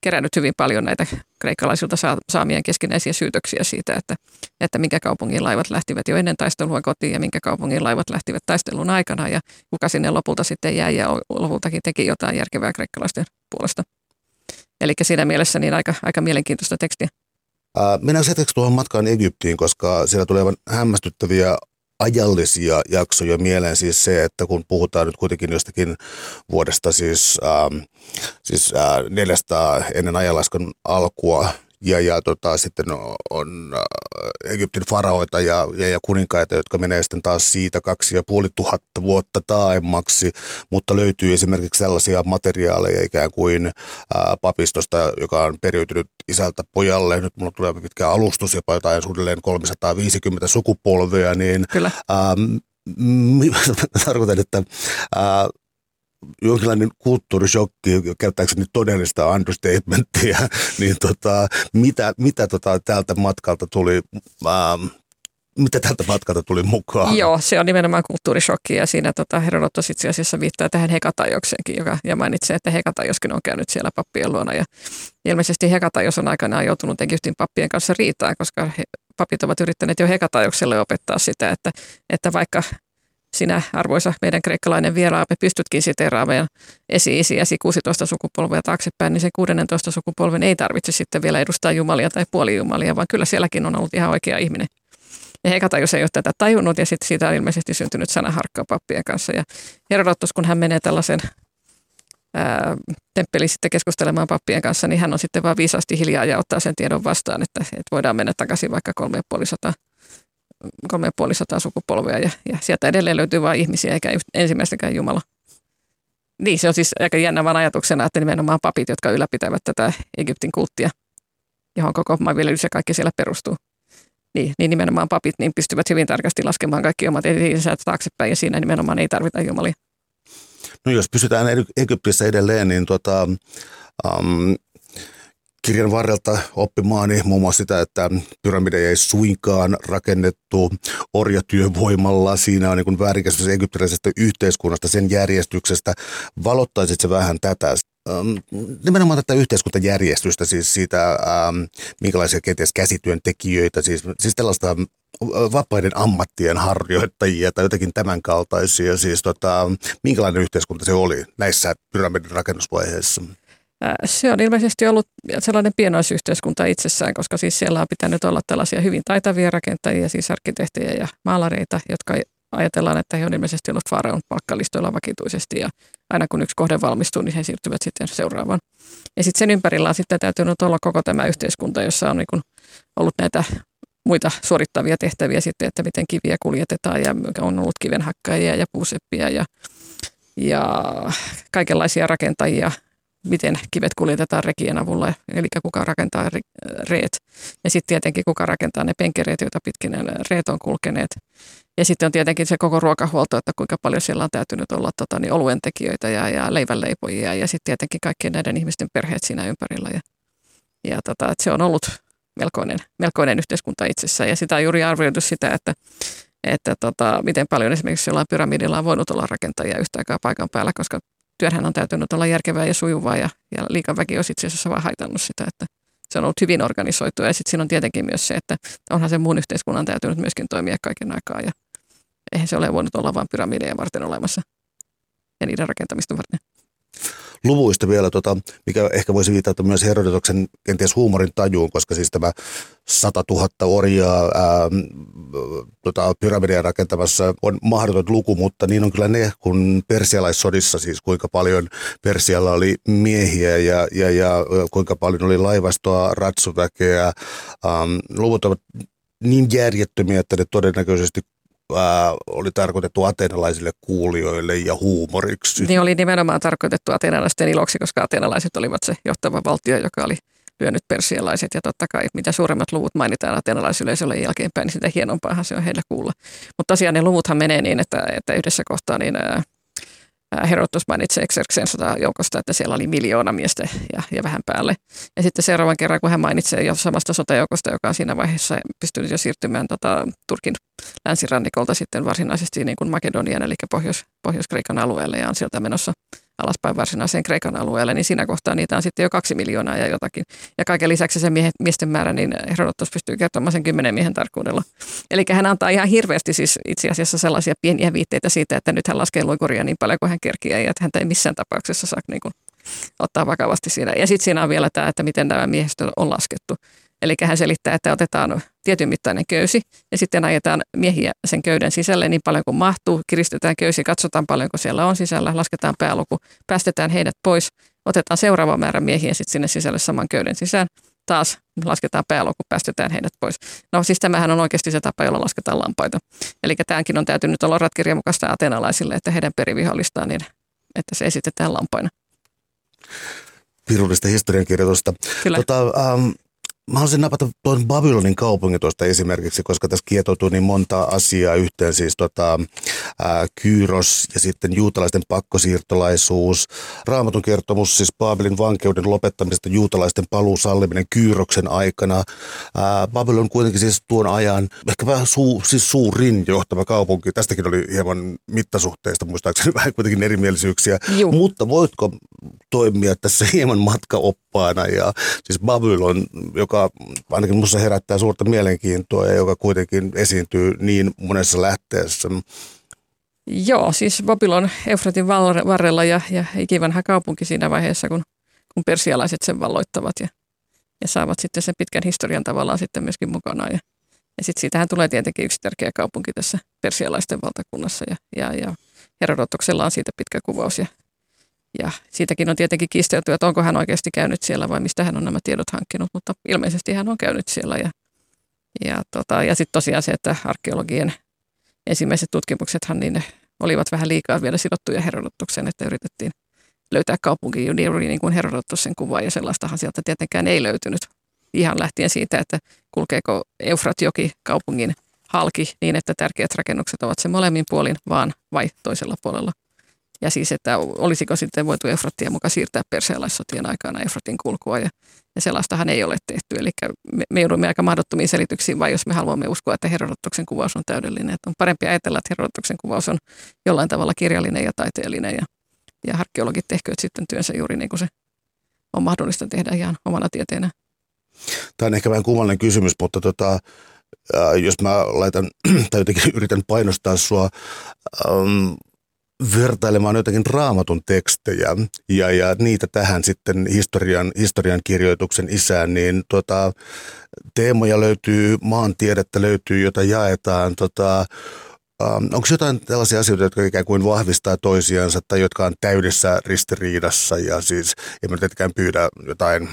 kerännyt hyvin paljon näitä kreikkalaisilta saamien keskinäisiä syytöksiä siitä, että, että minkä kaupungin laivat lähtivät jo ennen taistelua kotiin ja minkä kaupungin laivat lähtivät taistelun aikana ja kuka sinne lopulta sitten jäi ja lopultakin teki jotain järkevää kreikkalaisten puolesta. Eli siinä mielessä niin aika, aika mielenkiintoista tekstiä. Mennään hetkeksi tuohon matkaan Egyptiin, koska siellä tulee hämmästyttäviä ajallisia jaksoja mieleen. Siis se, että kun puhutaan nyt kuitenkin jostakin vuodesta siis, ähm, siis äh, 400 ennen ajanlaskun alkua ja, ja tota, sitten on äh, Egyptin faraoita ja, ja, ja kuninkaita, jotka menee sitten taas siitä kaksi ja puoli tuhatta vuotta taaemmaksi, mutta löytyy esimerkiksi sellaisia materiaaleja ikään kuin ää, äh, papistosta, joka on periytynyt isältä pojalle. Nyt mulla tulee pitkä alustus, jopa jotain suunnilleen 350 sukupolvea, niin Kyllä. Ähm, tarkoitan, että ää, äh, jonkinlainen kulttuurishokki, käyttääkseni todellista understatementtia, niin tota, mitä, mitä tota tältä matkalta tuli, ähm, mitä tältä matkalta tuli mukaan? Joo, se on nimenomaan kulttuurishokki ja siinä tota, Herodotos itse asiassa viittaa tähän Hekatajokseenkin, joka, ja mainitsee, että Hekatajoskin on käynyt siellä pappien luona. Ja ilmeisesti Hekatajos on aikanaan joutunut Egyptin pappien kanssa riitaan, koska he, papit ovat yrittäneet jo Hekatajokselle opettaa sitä, että, että vaikka sinä, arvoisa meidän kreikkalainen vieraamme, pystytkin siteraamaan esi-isiäsi 16 sukupolvea taaksepäin, niin se 16 sukupolven ei tarvitse sitten vielä edustaa jumalia tai puolijumalia, vaan kyllä sielläkin on ollut ihan oikea ihminen. Ja Hekatajus ei ole tätä tajunnut ja sitten siitä on ilmeisesti syntynyt sanaharkkaa pappien kanssa. Ja Herodotus, kun hän menee tällaisen ää, temppeliin sitten keskustelemaan pappien kanssa, niin hän on sitten vaan viisaasti hiljaa ja ottaa sen tiedon vastaan, että, että voidaan mennä takaisin vaikka kolme ja kolme ja sukupolvea ja, ja sieltä edelleen löytyy vain ihmisiä eikä ensimmäistäkään Jumala. Niin, se on siis aika jännä vaan ajatuksena, että nimenomaan papit, jotka ylläpitävät tätä Egyptin kulttia, johon koko maanviljelys ja kaikki siellä perustuu. Niin, niin nimenomaan papit niin pystyvät hyvin tarkasti laskemaan kaikki omat etinsä taaksepäin ja siinä nimenomaan ei tarvita Jumalia. No jos pysytään Egyptissä edelleen, niin tota, um, kirjan varrelta oppimaani muun muassa sitä, että pyramideja ei suinkaan rakennettu orjatyövoimalla. Siinä on niin väärinkäsitys egyptiläisestä yhteiskunnasta, sen järjestyksestä. Valottaisit se vähän tätä? Nimenomaan tätä yhteiskuntajärjestystä, siis siitä, ähm, minkälaisia kenties käsityöntekijöitä, siis, siis tällaista äh, vapaiden ammattien harjoittajia tai jotenkin tämän kaltaisia, siis tota, minkälainen yhteiskunta se oli näissä pyramidin rakennusvaiheissa? Se on ilmeisesti ollut sellainen pienoisyhteiskunta itsessään, koska siis siellä on pitänyt olla tällaisia hyvin taitavia rakentajia, siis arkkitehtejä ja maalareita, jotka ajatellaan, että he on ilmeisesti ollut faraon palkkalistoilla vakituisesti ja aina kun yksi kohde valmistuu, niin he siirtyvät sitten seuraavaan. Ja sitten sen ympärillä on sitten täytynyt olla koko tämä yhteiskunta, jossa on niin ollut näitä muita suorittavia tehtäviä sitten, että miten kiviä kuljetetaan ja on ollut kivenhakkaajia ja puuseppiä ja, ja kaikenlaisia rakentajia, miten kivet kuljetetaan rekien avulla, eli kuka rakentaa reet. Ja sitten tietenkin kuka rakentaa ne penkereet, joita pitkin ne reet on kulkeneet. Ja sitten on tietenkin se koko ruokahuolto, että kuinka paljon siellä on täytynyt olla tota, niin oluen tekijöitä ja, ja leivänleipojia ja sitten tietenkin kaikkien näiden ihmisten perheet siinä ympärillä. Ja, ja tota, se on ollut melkoinen, melkoinen yhteiskunta itsessään ja sitä on juuri arvioitu sitä, että että tota, miten paljon esimerkiksi jollain pyramidilla on voinut olla rakentajia yhtä aikaa paikan päällä, koska työnhän on täytynyt olla järkevää ja sujuvaa ja, ja liikaväki on itse asiassa vaan haitannut sitä, että se on ollut hyvin organisoitua. Ja sitten siinä on tietenkin myös se, että onhan se muun yhteiskunnan täytynyt myöskin toimia kaiken aikaa ja eihän se ole voinut olla vain pyramideja varten olemassa ja niiden rakentamista varten luvuista vielä, tota, mikä ehkä voisi viitata myös Herodotoksen kenties huumorin tajuun, koska siis tämä 100 000 orjaa ää, tota, pyramidia rakentamassa on mahdoton luku, mutta niin on kyllä ne, kun persialaissodissa siis kuinka paljon Persialla oli miehiä ja, ja, ja kuinka paljon oli laivastoa, ratsuväkeä. Ähm, luvut ovat niin järjettömiä, että ne todennäköisesti ää, oli tarkoitettu ateenalaisille kuulijoille ja huumoriksi. Niin oli nimenomaan tarkoitettu ateenalaisten iloksi, koska ateenalaiset olivat se johtava valtio, joka oli lyönyt persialaiset. Ja totta kai mitä suuremmat luvut mainitaan ateenalaisyleisölle jälkeenpäin, niin sitä hienompaahan se on heille kuulla. Mutta tosiaan ne luvuthan menee niin, että, että yhdessä kohtaa niin ää, Herodotus mainitsee Xerxen sotajoukosta, että siellä oli miljoona miestä ja, ja vähän päälle. Ja sitten seuraavan kerran, kun hän mainitsee jo samasta sotajoukosta, joka on siinä vaiheessa pystynyt jo siirtymään tota, Turkin länsirannikolta sitten varsinaisesti niin kuin Makedonian, eli Pohjois, Pohjois-Kreikan alueelle ja on sieltä menossa alaspäin varsinaiseen Kreikan alueelle, niin siinä kohtaa niitä on sitten jo kaksi miljoonaa ja jotakin. Ja kaiken lisäksi se miehet, miesten määrä, niin Herodotus pystyy kertomaan sen kymmenen miehen tarkkuudella. Eli hän antaa ihan hirveästi siis itse asiassa sellaisia pieniä viitteitä siitä, että nyt hän laskee luikuria niin paljon kuin hän kerkiää ja että häntä ei missään tapauksessa saa niin kuin, ottaa vakavasti siinä. Ja sitten siinä on vielä tämä, että miten nämä miehistö on laskettu. Eli hän selittää, että otetaan tietyn mittainen köysi ja sitten ajetaan miehiä sen köyden sisälle niin paljon kuin mahtuu. Kiristetään köysi, katsotaan paljonko siellä on sisällä, lasketaan pääluku, päästetään heidät pois, otetaan seuraava määrä miehiä sitten sinne sisälle saman köyden sisään. Taas lasketaan pääluku, päästetään heidät pois. No siis tämähän on oikeasti se tapa, jolla lasketaan lampaita. Eli tämänkin on täytynyt olla ratkirjan mukaista atenalaisille, että heidän perivihollistaan, niin että se esitetään lampaina. Pirullista historiankirjoitusta. Kyllä. Tota, ähm, Mä haluaisin napata tuon Babylonin kaupungin tuosta esimerkiksi, koska tässä kietoutuu niin monta asiaa yhteen, siis tota, ää, Kyyros ja sitten juutalaisten pakkosiirtolaisuus, raamatun kertomus siis Babylin vankeuden lopettamisesta, juutalaisten paluu salliminen Kyyroksen aikana. Ää, Babylon kuitenkin siis tuon ajan ehkä vähän suu, siis suurin johtava kaupunki, tästäkin oli hieman mittasuhteista muistaakseni vähän kuitenkin erimielisyyksiä, Juh. mutta voitko toimia tässä hieman matkaoppaana ja siis Babylon, joka joka ainakin minussa herättää suurta mielenkiintoa ja joka kuitenkin esiintyy niin monessa lähteessä. Joo, siis Babylon Eufratin varrella ja, ja ikivanha kaupunki siinä vaiheessa, kun, kun persialaiset sen valloittavat ja, ja saavat sitten sen pitkän historian tavallaan sitten myöskin mukana. Ja, ja sitten siitähän tulee tietenkin yksi tärkeä kaupunki tässä persialaisten valtakunnassa ja, ja, ja Herodotuksella on siitä pitkä kuvaus ja, ja siitäkin on tietenkin kiistelty, että onko hän oikeasti käynyt siellä vai mistä hän on nämä tiedot hankkinut, mutta ilmeisesti hän on käynyt siellä. Ja, ja, tota, ja sitten tosiaan se, että arkeologien ensimmäiset tutkimuksethan niin ne olivat vähän liikaa vielä sidottuja Herodotukseen, että yritettiin löytää kaupunki juuri niin kuin Herodotus sen kuvaa ja sellaistahan sieltä tietenkään ei löytynyt. Ihan lähtien siitä, että kulkeeko Eufratjoki kaupungin halki niin, että tärkeät rakennukset ovat se molemmin puolin, vaan vai toisella puolella. Ja siis, että olisiko sitten voitu Efrattia mukaan siirtää persealaissotien aikana Efratin kulkua ja, ja sellaistahan ei ole tehty. Eli me, me joudumme aika mahdottomiin selityksiin, vai jos me haluamme uskoa, että Herodotuksen kuvaus on täydellinen. Että on parempi ajatella, että Herodotuksen kuvaus on jollain tavalla kirjallinen ja taiteellinen ja, ja arkeologit tehkööt sitten työnsä juuri niin kuin se on mahdollista tehdä ihan omana tieteenä. Tämä on ehkä vähän kummallinen kysymys, mutta tota, jos mä laitan tai jotenkin yritän painostaa sua, ähm, vertailemaan jotakin raamatun tekstejä ja, ja niitä tähän sitten historian, historian kirjoituksen isään, niin tota, teemoja löytyy, maantiedettä löytyy, jota jaetaan. Tota, Um, onko jotain tällaisia asioita, jotka ikään kuin vahvistaa toisiansa tai jotka on täydessä ristiriidassa ja siis ei me tietenkään pyydä jotain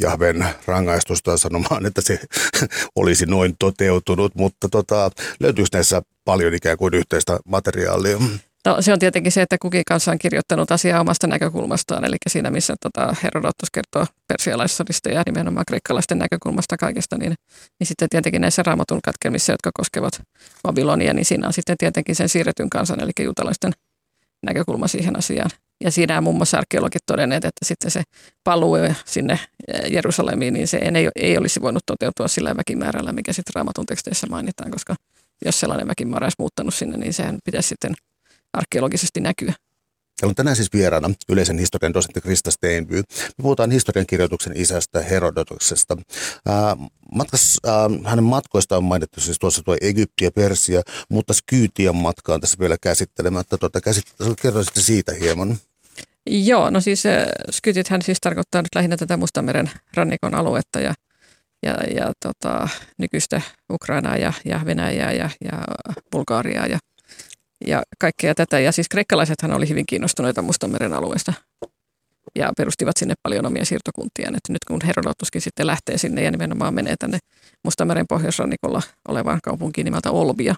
Jahven rangaistusta sanomaan, että se olisi noin toteutunut, mutta tota, löytyykö näissä paljon ikään kuin yhteistä materiaalia? No se on tietenkin se, että kukin kanssa on kirjoittanut asiaa omasta näkökulmastaan, eli siinä missä tota, Herodotus kertoo persialaissodista ja nimenomaan kreikkalaisten näkökulmasta kaikesta, niin, niin sitten tietenkin näissä raamatun katkelmissa, jotka koskevat Babylonia, niin siinä on sitten tietenkin sen siirretyn kansan, eli juutalaisten näkökulma siihen asiaan. Ja siinä muun muassa arkeologit todenneet, että sitten se paluu sinne Jerusalemiin, niin se ei, ei olisi voinut toteutua sillä väkimäärällä, mikä sitten raamatun teksteissä mainitaan, koska jos sellainen väkimäärä olisi muuttanut sinne, niin sehän pitäisi sitten arkeologisesti näkyä. Täällä on tänään siis vieraana yleisen historian dosentti Krista Steinby. Me puhutaan historian kirjoituksen isästä Herodotuksesta. Ää, matkas, ää, hänen matkoista on mainittu siis tuossa tuo Egypti ja Persia, mutta Skyytian matka on tässä vielä käsittelemättä. Tuota, käsit, kertoisitte siitä hieman. Joo, no siis Skytit hän siis tarkoittaa nyt lähinnä tätä Mustameren rannikon aluetta ja, ja, ja tota, nykyistä Ukrainaa ja, ja Venäjää ja, ja Bulgariaa ja ja kaikkea tätä. Ja siis kreikkalaisethan oli hyvin kiinnostuneita Mustanmeren alueesta ja perustivat sinne paljon omia siirtokuntia. Että nyt kun Herodotuskin sitten lähtee sinne ja nimenomaan menee tänne Mustameren pohjoisrannikolla olevaan kaupunkiin nimeltä Olbia,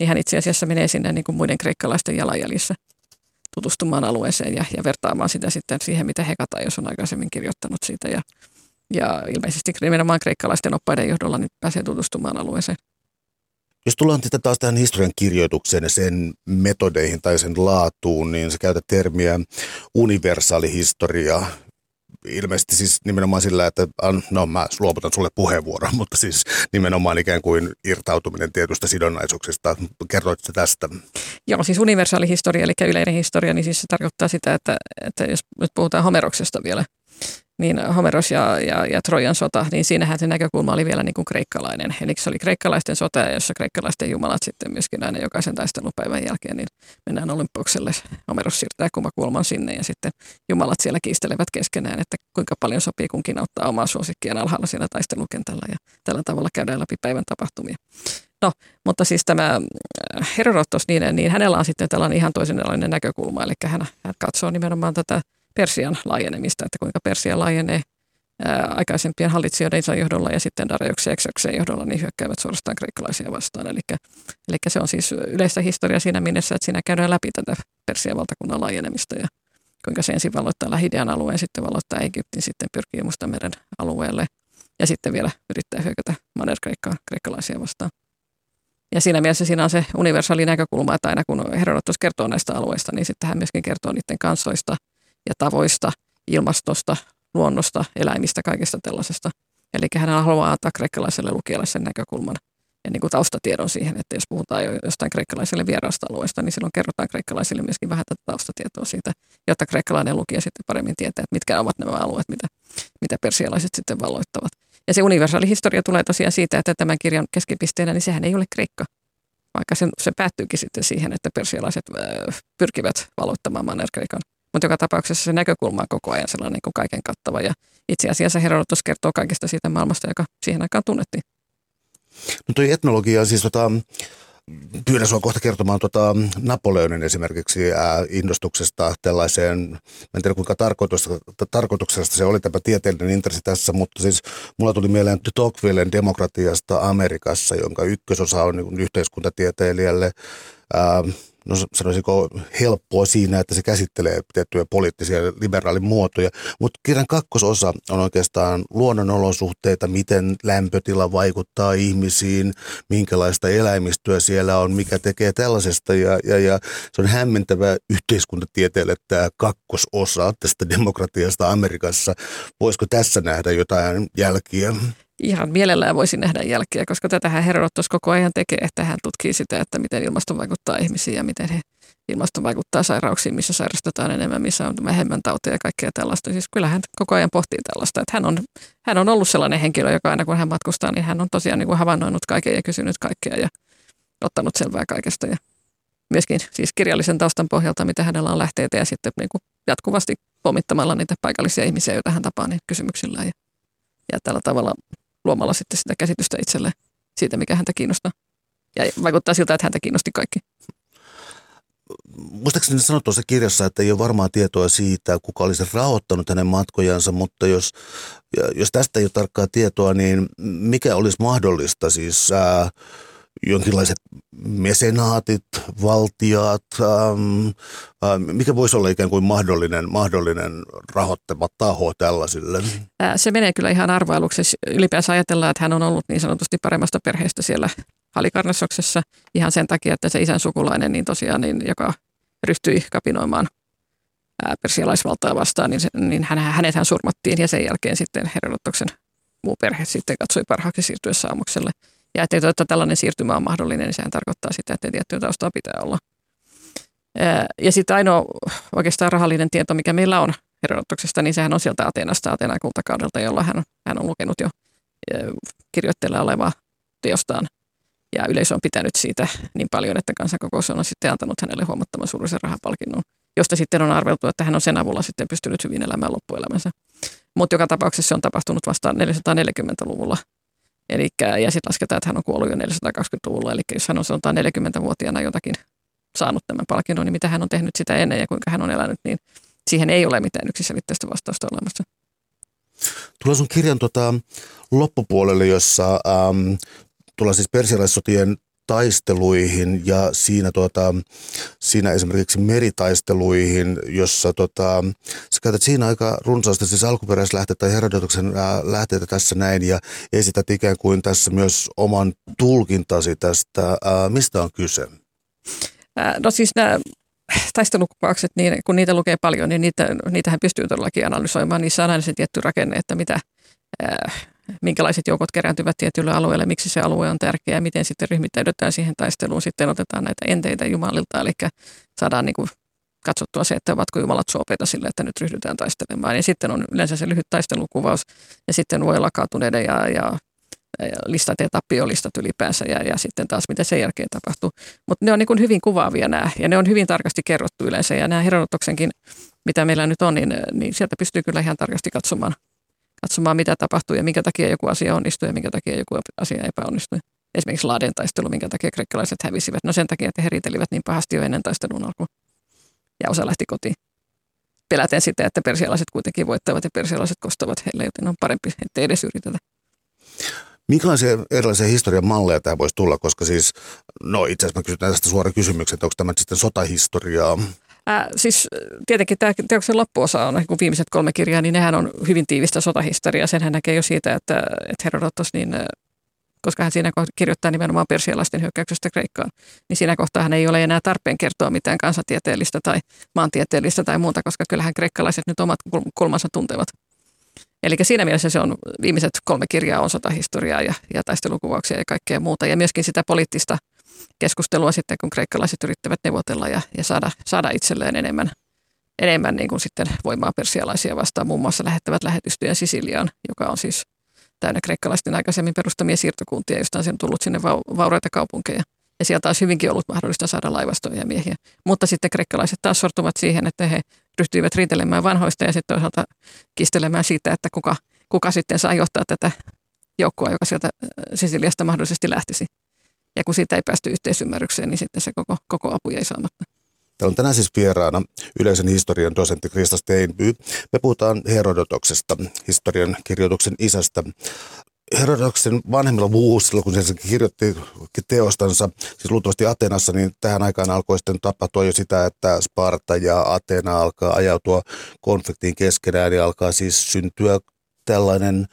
niin hän itse asiassa menee sinne niin kuin muiden kreikkalaisten jalanjäljissä tutustumaan alueeseen ja, ja vertaamaan sitä sitten siihen, mitä Hekatajos on aikaisemmin kirjoittanut siitä. Ja, ja ilmeisesti nimenomaan kreikkalaisten oppaiden johdolla niin pääsee tutustumaan alueeseen. Jos tullaan sitten taas tähän historian kirjoitukseen ja sen metodeihin tai sen laatuun, niin se käytä termiä universaali historia ilmeisesti siis nimenomaan sillä, että no mä luovutan sulle puheenvuoron, mutta siis nimenomaan ikään kuin irtautuminen tietystä sidonnaisuuksista. Kertoitko tästä? Joo, siis universaali historia, eli yleinen historia, niin siis se tarkoittaa sitä, että, että jos nyt puhutaan Homeroksesta vielä, niin Homeros ja, ja, ja Trojan sota, niin siinähän se näkökulma oli vielä niin kuin kreikkalainen. Eli se oli kreikkalaisten sota, jossa kreikkalaisten jumalat sitten myöskin aina jokaisen taistelupäivän jälkeen, niin mennään Olympokselle. Homeros siirtää kumakulman sinne ja sitten jumalat siellä kiistelevät keskenään, että kuinka paljon sopii kunkin auttaa omaa suosikkiaan alhaalla siellä taistelukentällä ja tällä tavalla käydään läpi päivän tapahtumia. No, mutta siis tämä äh, Herodotos, niin, niin hänellä on sitten tällainen ihan toisenlainen näkökulma, eli hän, hän katsoo nimenomaan tätä Persian laajenemista, että kuinka Persia laajenee aikaisempien hallitsijoiden johdolla ja sitten Exoksen johdolla niin hyökkäävät suorastaan kreikkalaisia vastaan. Eli, eli se on siis yleistä historiaa siinä mielessä, että siinä käydään läpi tätä Persian valtakunnan laajenemista ja kuinka se ensin valloittaa lähi alueen, sitten valloittaa Egyptin, sitten pyrkii Mustameren alueelle ja sitten vielä yrittää hyökätä manner kreikkalaisia vastaan. Ja siinä mielessä siinä on se universaali näkökulma, että aina kun Herodotus kertoo näistä alueista, niin sitten hän myöskin kertoo niiden kansoista – ja tavoista, ilmastosta, luonnosta, eläimistä, kaikesta tällaisesta. Eli hän haluaa antaa kreikkalaiselle lukijalle sen näkökulman ja niin kuin taustatiedon siihen, että jos puhutaan jo jostain kreikkalaiselle vieraasta alueesta, niin silloin kerrotaan kreikkalaisille myöskin vähän tätä taustatietoa siitä, jotta kreikkalainen lukija sitten paremmin tietää, että mitkä ovat nämä alueet, mitä, mitä persialaiset sitten valloittavat. Ja se universaali historia tulee tosiaan siitä, että tämän kirjan keskipisteenä, niin sehän ei ole Kreikka, vaikka se, se päättyykin sitten siihen, että persialaiset pyrkivät valloittamaan Manner-Kreikan mutta joka tapauksessa se näkökulma on koko ajan sellainen niin kuin kaiken kattava. Ja itse asiassa Herodotus kertoo kaikesta siitä maailmasta, joka siihen aikaan tunnettiin. No tuo etnologia, siis tota, pyydän sinua kohta kertomaan tota Napoleonin esimerkiksi ää, innostuksesta tällaiseen, en tiedä kuinka tarkoituksesta se oli tämä tieteellinen intressi tässä, mutta siis mulla tuli mieleen Tocquevillen demokratiasta Amerikassa, jonka ykkösosa on niin yhteiskuntatieteilijälle ää, no sanoisinko helppoa siinä, että se käsittelee tiettyjä poliittisia liberaalimuotoja, mutta kirjan kakkososa on oikeastaan luonnonolosuhteita, miten lämpötila vaikuttaa ihmisiin, minkälaista eläimistöä siellä on, mikä tekee tällaisesta ja, ja, ja se on hämmentävä yhteiskuntatieteelle tämä kakkososa tästä demokratiasta Amerikassa. Voisiko tässä nähdä jotain jälkiä? Ihan mielellään voisi nähdä jälkiä, koska tätähän Herodotus koko ajan tekee, että hän tutkii sitä, että miten ilmasto vaikuttaa ihmisiin ja miten he, ilmasto vaikuttaa sairauksiin, missä sairastetaan enemmän, missä on vähemmän tauteja ja kaikkea tällaista. Siis kyllä hän koko ajan pohtii tällaista, että hän on, hän on ollut sellainen henkilö, joka aina kun hän matkustaa, niin hän on tosiaan niin kuin havainnoinut kaiken ja kysynyt kaikkea ja ottanut selvää kaikesta. Ja myöskin siis kirjallisen taustan pohjalta, mitä hänellä on lähteitä ja sitten niin kuin jatkuvasti pommittamalla niitä paikallisia ihmisiä, joita hän tapaa niin kysymyksillä. Ja, ja tällä tavalla luomalla sitten sitä käsitystä itselle siitä, mikä häntä kiinnostaa. Ja vaikuttaa siltä, että häntä kiinnosti kaikki. Muistaakseni sanoit tuossa kirjassa, että ei ole varmaa tietoa siitä, kuka olisi rahoittanut hänen matkojansa, mutta jos, jos tästä ei ole tarkkaa tietoa, niin mikä olisi mahdollista siis... Ää, jonkinlaiset mesenaatit, valtiat, ähm, äh, mikä voisi olla ikään kuin mahdollinen, mahdollinen rahoittava taho tällaisille? Se menee kyllä ihan arvailuksi. Ylipäänsä ajatellaan, että hän on ollut niin sanotusti paremmasta perheestä siellä Halikarnassoksessa ihan sen takia, että se isän sukulainen, niin tosiaan, niin, joka ryhtyi kapinoimaan persialaisvaltaa vastaan, niin, se, niin hän, hänet hän surmattiin ja sen jälkeen sitten Herodotoksen muu perhe sitten katsoi parhaaksi siirtyä saamukselle. Ja että, että tällainen siirtymä on mahdollinen, niin sehän tarkoittaa sitä, että tiettyä taustaa pitää olla. Ja sitten ainoa oikeastaan rahallinen tieto, mikä meillä on Herodotuksesta, niin sehän on sieltä Ateenasta, Ateenan kultakaudelta, jolla hän, hän on lukenut jo kirjoitteella olevaa teostaan. Ja yleisö on pitänyt siitä niin paljon, että kansankokous on sitten antanut hänelle huomattavan suurisen rahapalkinnon, josta sitten on arveltu, että hän on sen avulla sitten pystynyt hyvin elämään loppuelämänsä. Mutta joka tapauksessa se on tapahtunut vasta 440-luvulla Eli, ja sitten lasketaan, että hän on kuollut jo 420-luvulla, eli jos hän on sanotaan 40-vuotiaana jotakin saanut tämän palkinnon, niin mitä hän on tehnyt sitä ennen ja kuinka hän on elänyt, niin siihen ei ole mitään yksiselitteistä vastausta olemassa. Tulee sun kirjan tota, loppupuolelle, jossa ähm, tulee siis persialaissotien taisteluihin ja siinä, tota, siinä esimerkiksi meritaisteluihin, jossa tota, sä käytät siinä aika runsaasti siis alkuperäislähteitä tai Herodotuksen lähteitä tässä näin ja esität ikään kuin tässä myös oman tulkintasi tästä. Ää, mistä on kyse? No siis nämä taistelukuvaukset, niin kun niitä lukee paljon, niin niitä, niitähän pystyy todellakin analysoimaan. Niissä on aina se tietty rakenne, että mitä, minkälaiset joukot kerääntyvät tietylle alueelle, miksi se alue on tärkeä, miten sitten ryhmittäydytään siihen taisteluun. Sitten otetaan näitä enteitä Jumalilta, eli saadaan niin kuin katsottua se, että ovatko Jumalat suopeita sille, että nyt ryhdytään taistelemaan. Ja sitten on yleensä se lyhyt taistelukuvaus, ja sitten voi olla kaatuneiden ja, ja listat ja tappiolistat ylipäänsä ja, ja sitten taas mitä sen jälkeen tapahtuu. Mutta ne on niin hyvin kuvaavia nämä ja ne on hyvin tarkasti kerrottu yleensä ja nämä Herodotoksenkin, mitä meillä nyt on, niin, niin sieltä pystyy kyllä ihan tarkasti katsomaan, katsomaan, mitä tapahtuu ja minkä takia joku asia onnistuu ja minkä takia joku asia epäonnistui. Esimerkiksi Laaden taistelu, minkä takia kreikkalaiset hävisivät. No sen takia, että he riitelivät niin pahasti jo ennen taistelun alkuun. Ja osa lähti kotiin. Peläten sitä, että persialaiset kuitenkin voittavat ja persialaiset kostavat heille, joten on parempi, ettei edes yritetä. Minkälaisia erilaisia historian malleja tämä voisi tulla, koska siis, no itse asiassa mä kysyn tästä suora kysymyksen, että onko tämä sitten sotahistoriaa? Äh, siis tietenkin tämä teoksen loppuosa on, kun viimeiset kolme kirjaa, niin nehän on hyvin tiivistä sotahistoriaa. Senhän näkee jo siitä, että, että Herodotos, niin, koska hän siinä kirjoittaa nimenomaan persialaisten hyökkäyksestä Kreikkaan, niin siinä kohtaa hän ei ole enää tarpeen kertoa mitään kansantieteellistä tai maantieteellistä tai muuta, koska kyllähän kreikkalaiset nyt omat kulmansa tuntevat. Eli siinä mielessä se on viimeiset kolme kirjaa on sotahistoriaa ja, ja taistelukuvauksia ja kaikkea muuta. Ja myöskin sitä poliittista keskustelua sitten, kun kreikkalaiset yrittävät neuvotella ja, ja saada, saada itselleen enemmän, enemmän niin kuin sitten voimaa persialaisia vastaan. Muun muassa lähettävät lähetystyön Sisiliaan, joka on siis täynnä kreikkalaisten aikaisemmin perustamia siirtokuntia, josta on tullut sinne vauraita kaupunkeja. Ja sieltä olisi hyvinkin ollut mahdollista saada laivastoja ja miehiä. Mutta sitten kreikkalaiset taas sortuvat siihen, että he ryhtyivät riitelemään vanhoista ja sitten toisaalta kistelemään siitä, että kuka, kuka sitten saa johtaa tätä joukkoa, joka sieltä äh, Sisiliasta mahdollisesti lähtisi. Ja kun siitä ei päästy yhteisymmärrykseen, niin sitten se koko, koko apu jäi saamatta. Täällä on tänään siis vieraana yleisen historian dosentti Krista Steinby. Me puhutaan Herodotoksesta, historian kirjoituksen isästä. Herodoksen vanhemmilla vuosilla, kun se kirjoitti teostansa, siis luultavasti Atenassa, niin tähän aikaan alkoi sitten tapahtua jo sitä, että Sparta ja Atena alkaa ajautua konfliktiin keskenään ja alkaa siis syntyä tällainen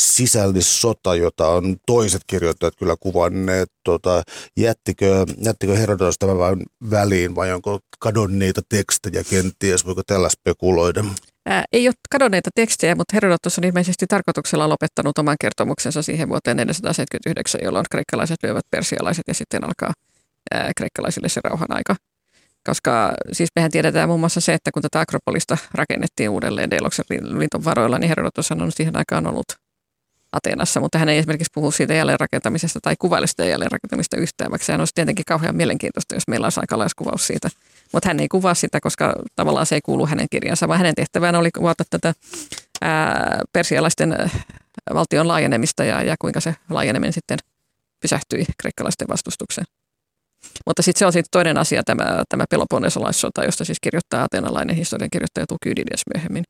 sisällissota, jota on toiset kirjoittajat kyllä kuvanneet. Tota, jättikö, jättikö Herodotos tämän vain väliin vai onko kadonneita tekstejä kenties, voiko tällä spekuloida? Ää, ei ole kadonneita tekstejä, mutta Herodotus on ilmeisesti tarkoituksella lopettanut oman kertomuksensa siihen vuoteen 479, jolloin kreikkalaiset lyövät persialaiset ja sitten alkaa ää, kreikkalaisille se rauhan aika. Koska siis mehän tiedetään muun muassa se, että kun tätä Akropolista rakennettiin uudelleen Deiloksen liiton varoilla, niin Herodotus on siihen aikaan ollut Ateenassa, mutta hän ei esimerkiksi puhu siitä jälleenrakentamisesta tai kuvaile sitä jälleenrakentamista yhtään, vaikka sehän olisi tietenkin kauhean mielenkiintoista, jos meillä olisi aikalaiskuvaus siitä. Mutta hän ei kuvaa sitä, koska tavallaan se ei kuulu hänen kirjansa, vaan hänen tehtävään oli kuvata tätä ää, persialaisten valtion laajenemista ja, ja kuinka se laajeneminen sitten pysähtyi kreikkalaisten vastustukseen. Mutta sitten se on sitten toinen asia, tämä, tämä Peloponnesolaissota, josta siis kirjoittaa atenalainen historiankirjoittaja Tukydides myöhemmin.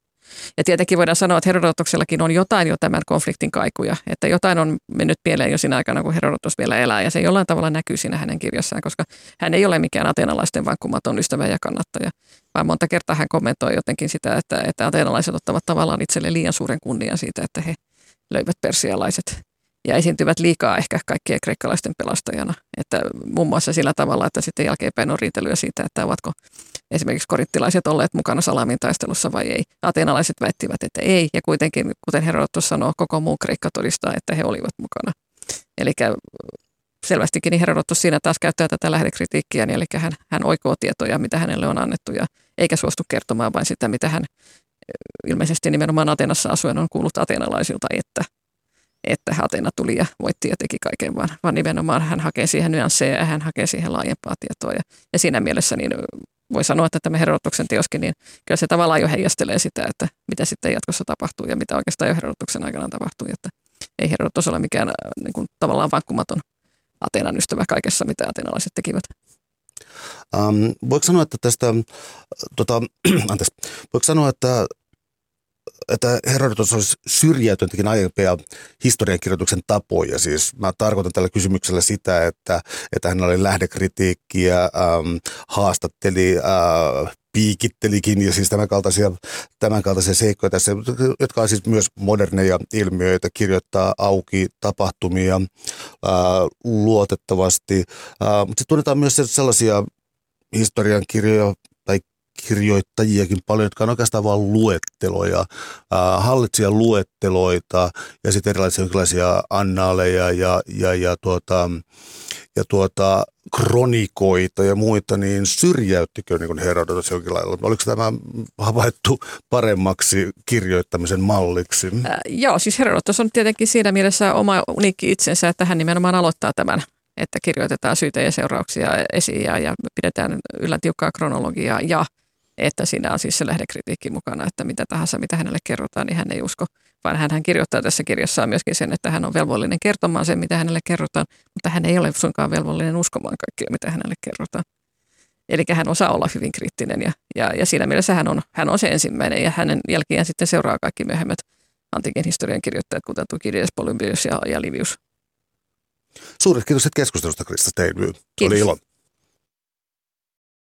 Ja tietenkin voidaan sanoa, että Herodotoksellakin on jotain jo tämän konfliktin kaikuja, että jotain on mennyt pieleen jo siinä aikana, kun Herodotos vielä elää, ja se jollain tavalla näkyy siinä hänen kirjassaan, koska hän ei ole mikään atenalaisten vankkumaton ystävä ja kannattaja, vaan monta kertaa hän kommentoi jotenkin sitä, että, että atenalaiset ottavat tavallaan itselle liian suuren kunnian siitä, että he löivät persialaiset ja esiintyvät liikaa ehkä kaikkien kreikkalaisten pelastajana. Että muun muassa sillä tavalla, että sitten jälkeenpäin on riitelyä siitä, että ovatko esimerkiksi korittilaiset olleet mukana salamin taistelussa vai ei. Ateenalaiset väittivät, että ei, ja kuitenkin, kuten Herodotus sanoo, koko muu Kreikka todistaa, että he olivat mukana. Eli selvästikin niin Herodotus siinä taas käyttää tätä lähdekritiikkiä, niin eli hän, hän oikoo tietoja, mitä hänelle on annettu, ja eikä suostu kertomaan vain sitä, mitä hän ilmeisesti nimenomaan Atenassa asuen on kuullut ateenalaisilta, että että Atena tuli ja voitti ja teki kaiken, vaan, vaan nimenomaan hän hakee siihen nyansseja ja hän hakee siihen laajempaa tietoa. Ja, ja siinä mielessä niin voi sanoa, että tämä Herodotuksen teoskin, niin kyllä se tavallaan jo heijastelee sitä, että mitä sitten jatkossa tapahtuu ja mitä oikeastaan jo Herodotuksen aikana tapahtui. Että ei Herodotus ole mikään niin kuin, tavallaan vankkumaton Atenan ystävä kaikessa, mitä atenalaiset tekivät. Um, voiko sanoa, että tästä, tota, anteeksi, voiko sanoa, että että Herodotus olisi syrjäytyntäkin aiempia historiankirjoituksen tapoja. Siis mä tarkoitan tällä kysymyksellä sitä, että, että hän oli lähdekritiikkiä, ähm, haastatteli äh, piikittelikin ja siis tämän kaltaisia, tämän kaltaisia seikkoja tässä, jotka on siis myös moderneja ilmiöitä, kirjoittaa auki tapahtumia ää, luotettavasti. Ää, mutta sitten tunnetaan myös sellaisia historian kirjoja tai kirjoittajiakin paljon, jotka on oikeastaan vain luetteloja, ää, hallitsijan luetteloita ja sitten erilaisia, erilaisia annaaleja ja, ja, ja tuota, ja tuota, kronikoita ja muita, niin syrjäyttikö niin Herodotus jokin lailla? Oliko tämä havaittu paremmaksi kirjoittamisen malliksi? Äh, joo, siis Herodotus on tietenkin siinä mielessä oma uniikki itsensä, että hän nimenomaan aloittaa tämän että kirjoitetaan syytä ja seurauksia esiin ja, ja pidetään yllä tiukkaa kronologiaa ja että siinä on siis se lähdekritiikki mukana, että mitä tahansa, mitä hänelle kerrotaan, niin hän ei usko, vaan hän, hän kirjoittaa tässä kirjassaan myöskin sen, että hän on velvollinen kertomaan sen, mitä hänelle kerrotaan, mutta hän ei ole suinkaan velvollinen uskomaan kaikkea, mitä hänelle kerrotaan. Eli hän osaa olla hyvin kriittinen ja, ja, ja siinä mielessä hän on, hän on se ensimmäinen ja hänen jälkeen sitten seuraa kaikki myöhemmät antiikin historian kirjoittajat, kuten Tukidides, Polymbius ja, ja Livius. Suuret kiitokset keskustelusta, Krista Steinby. Oli ilo.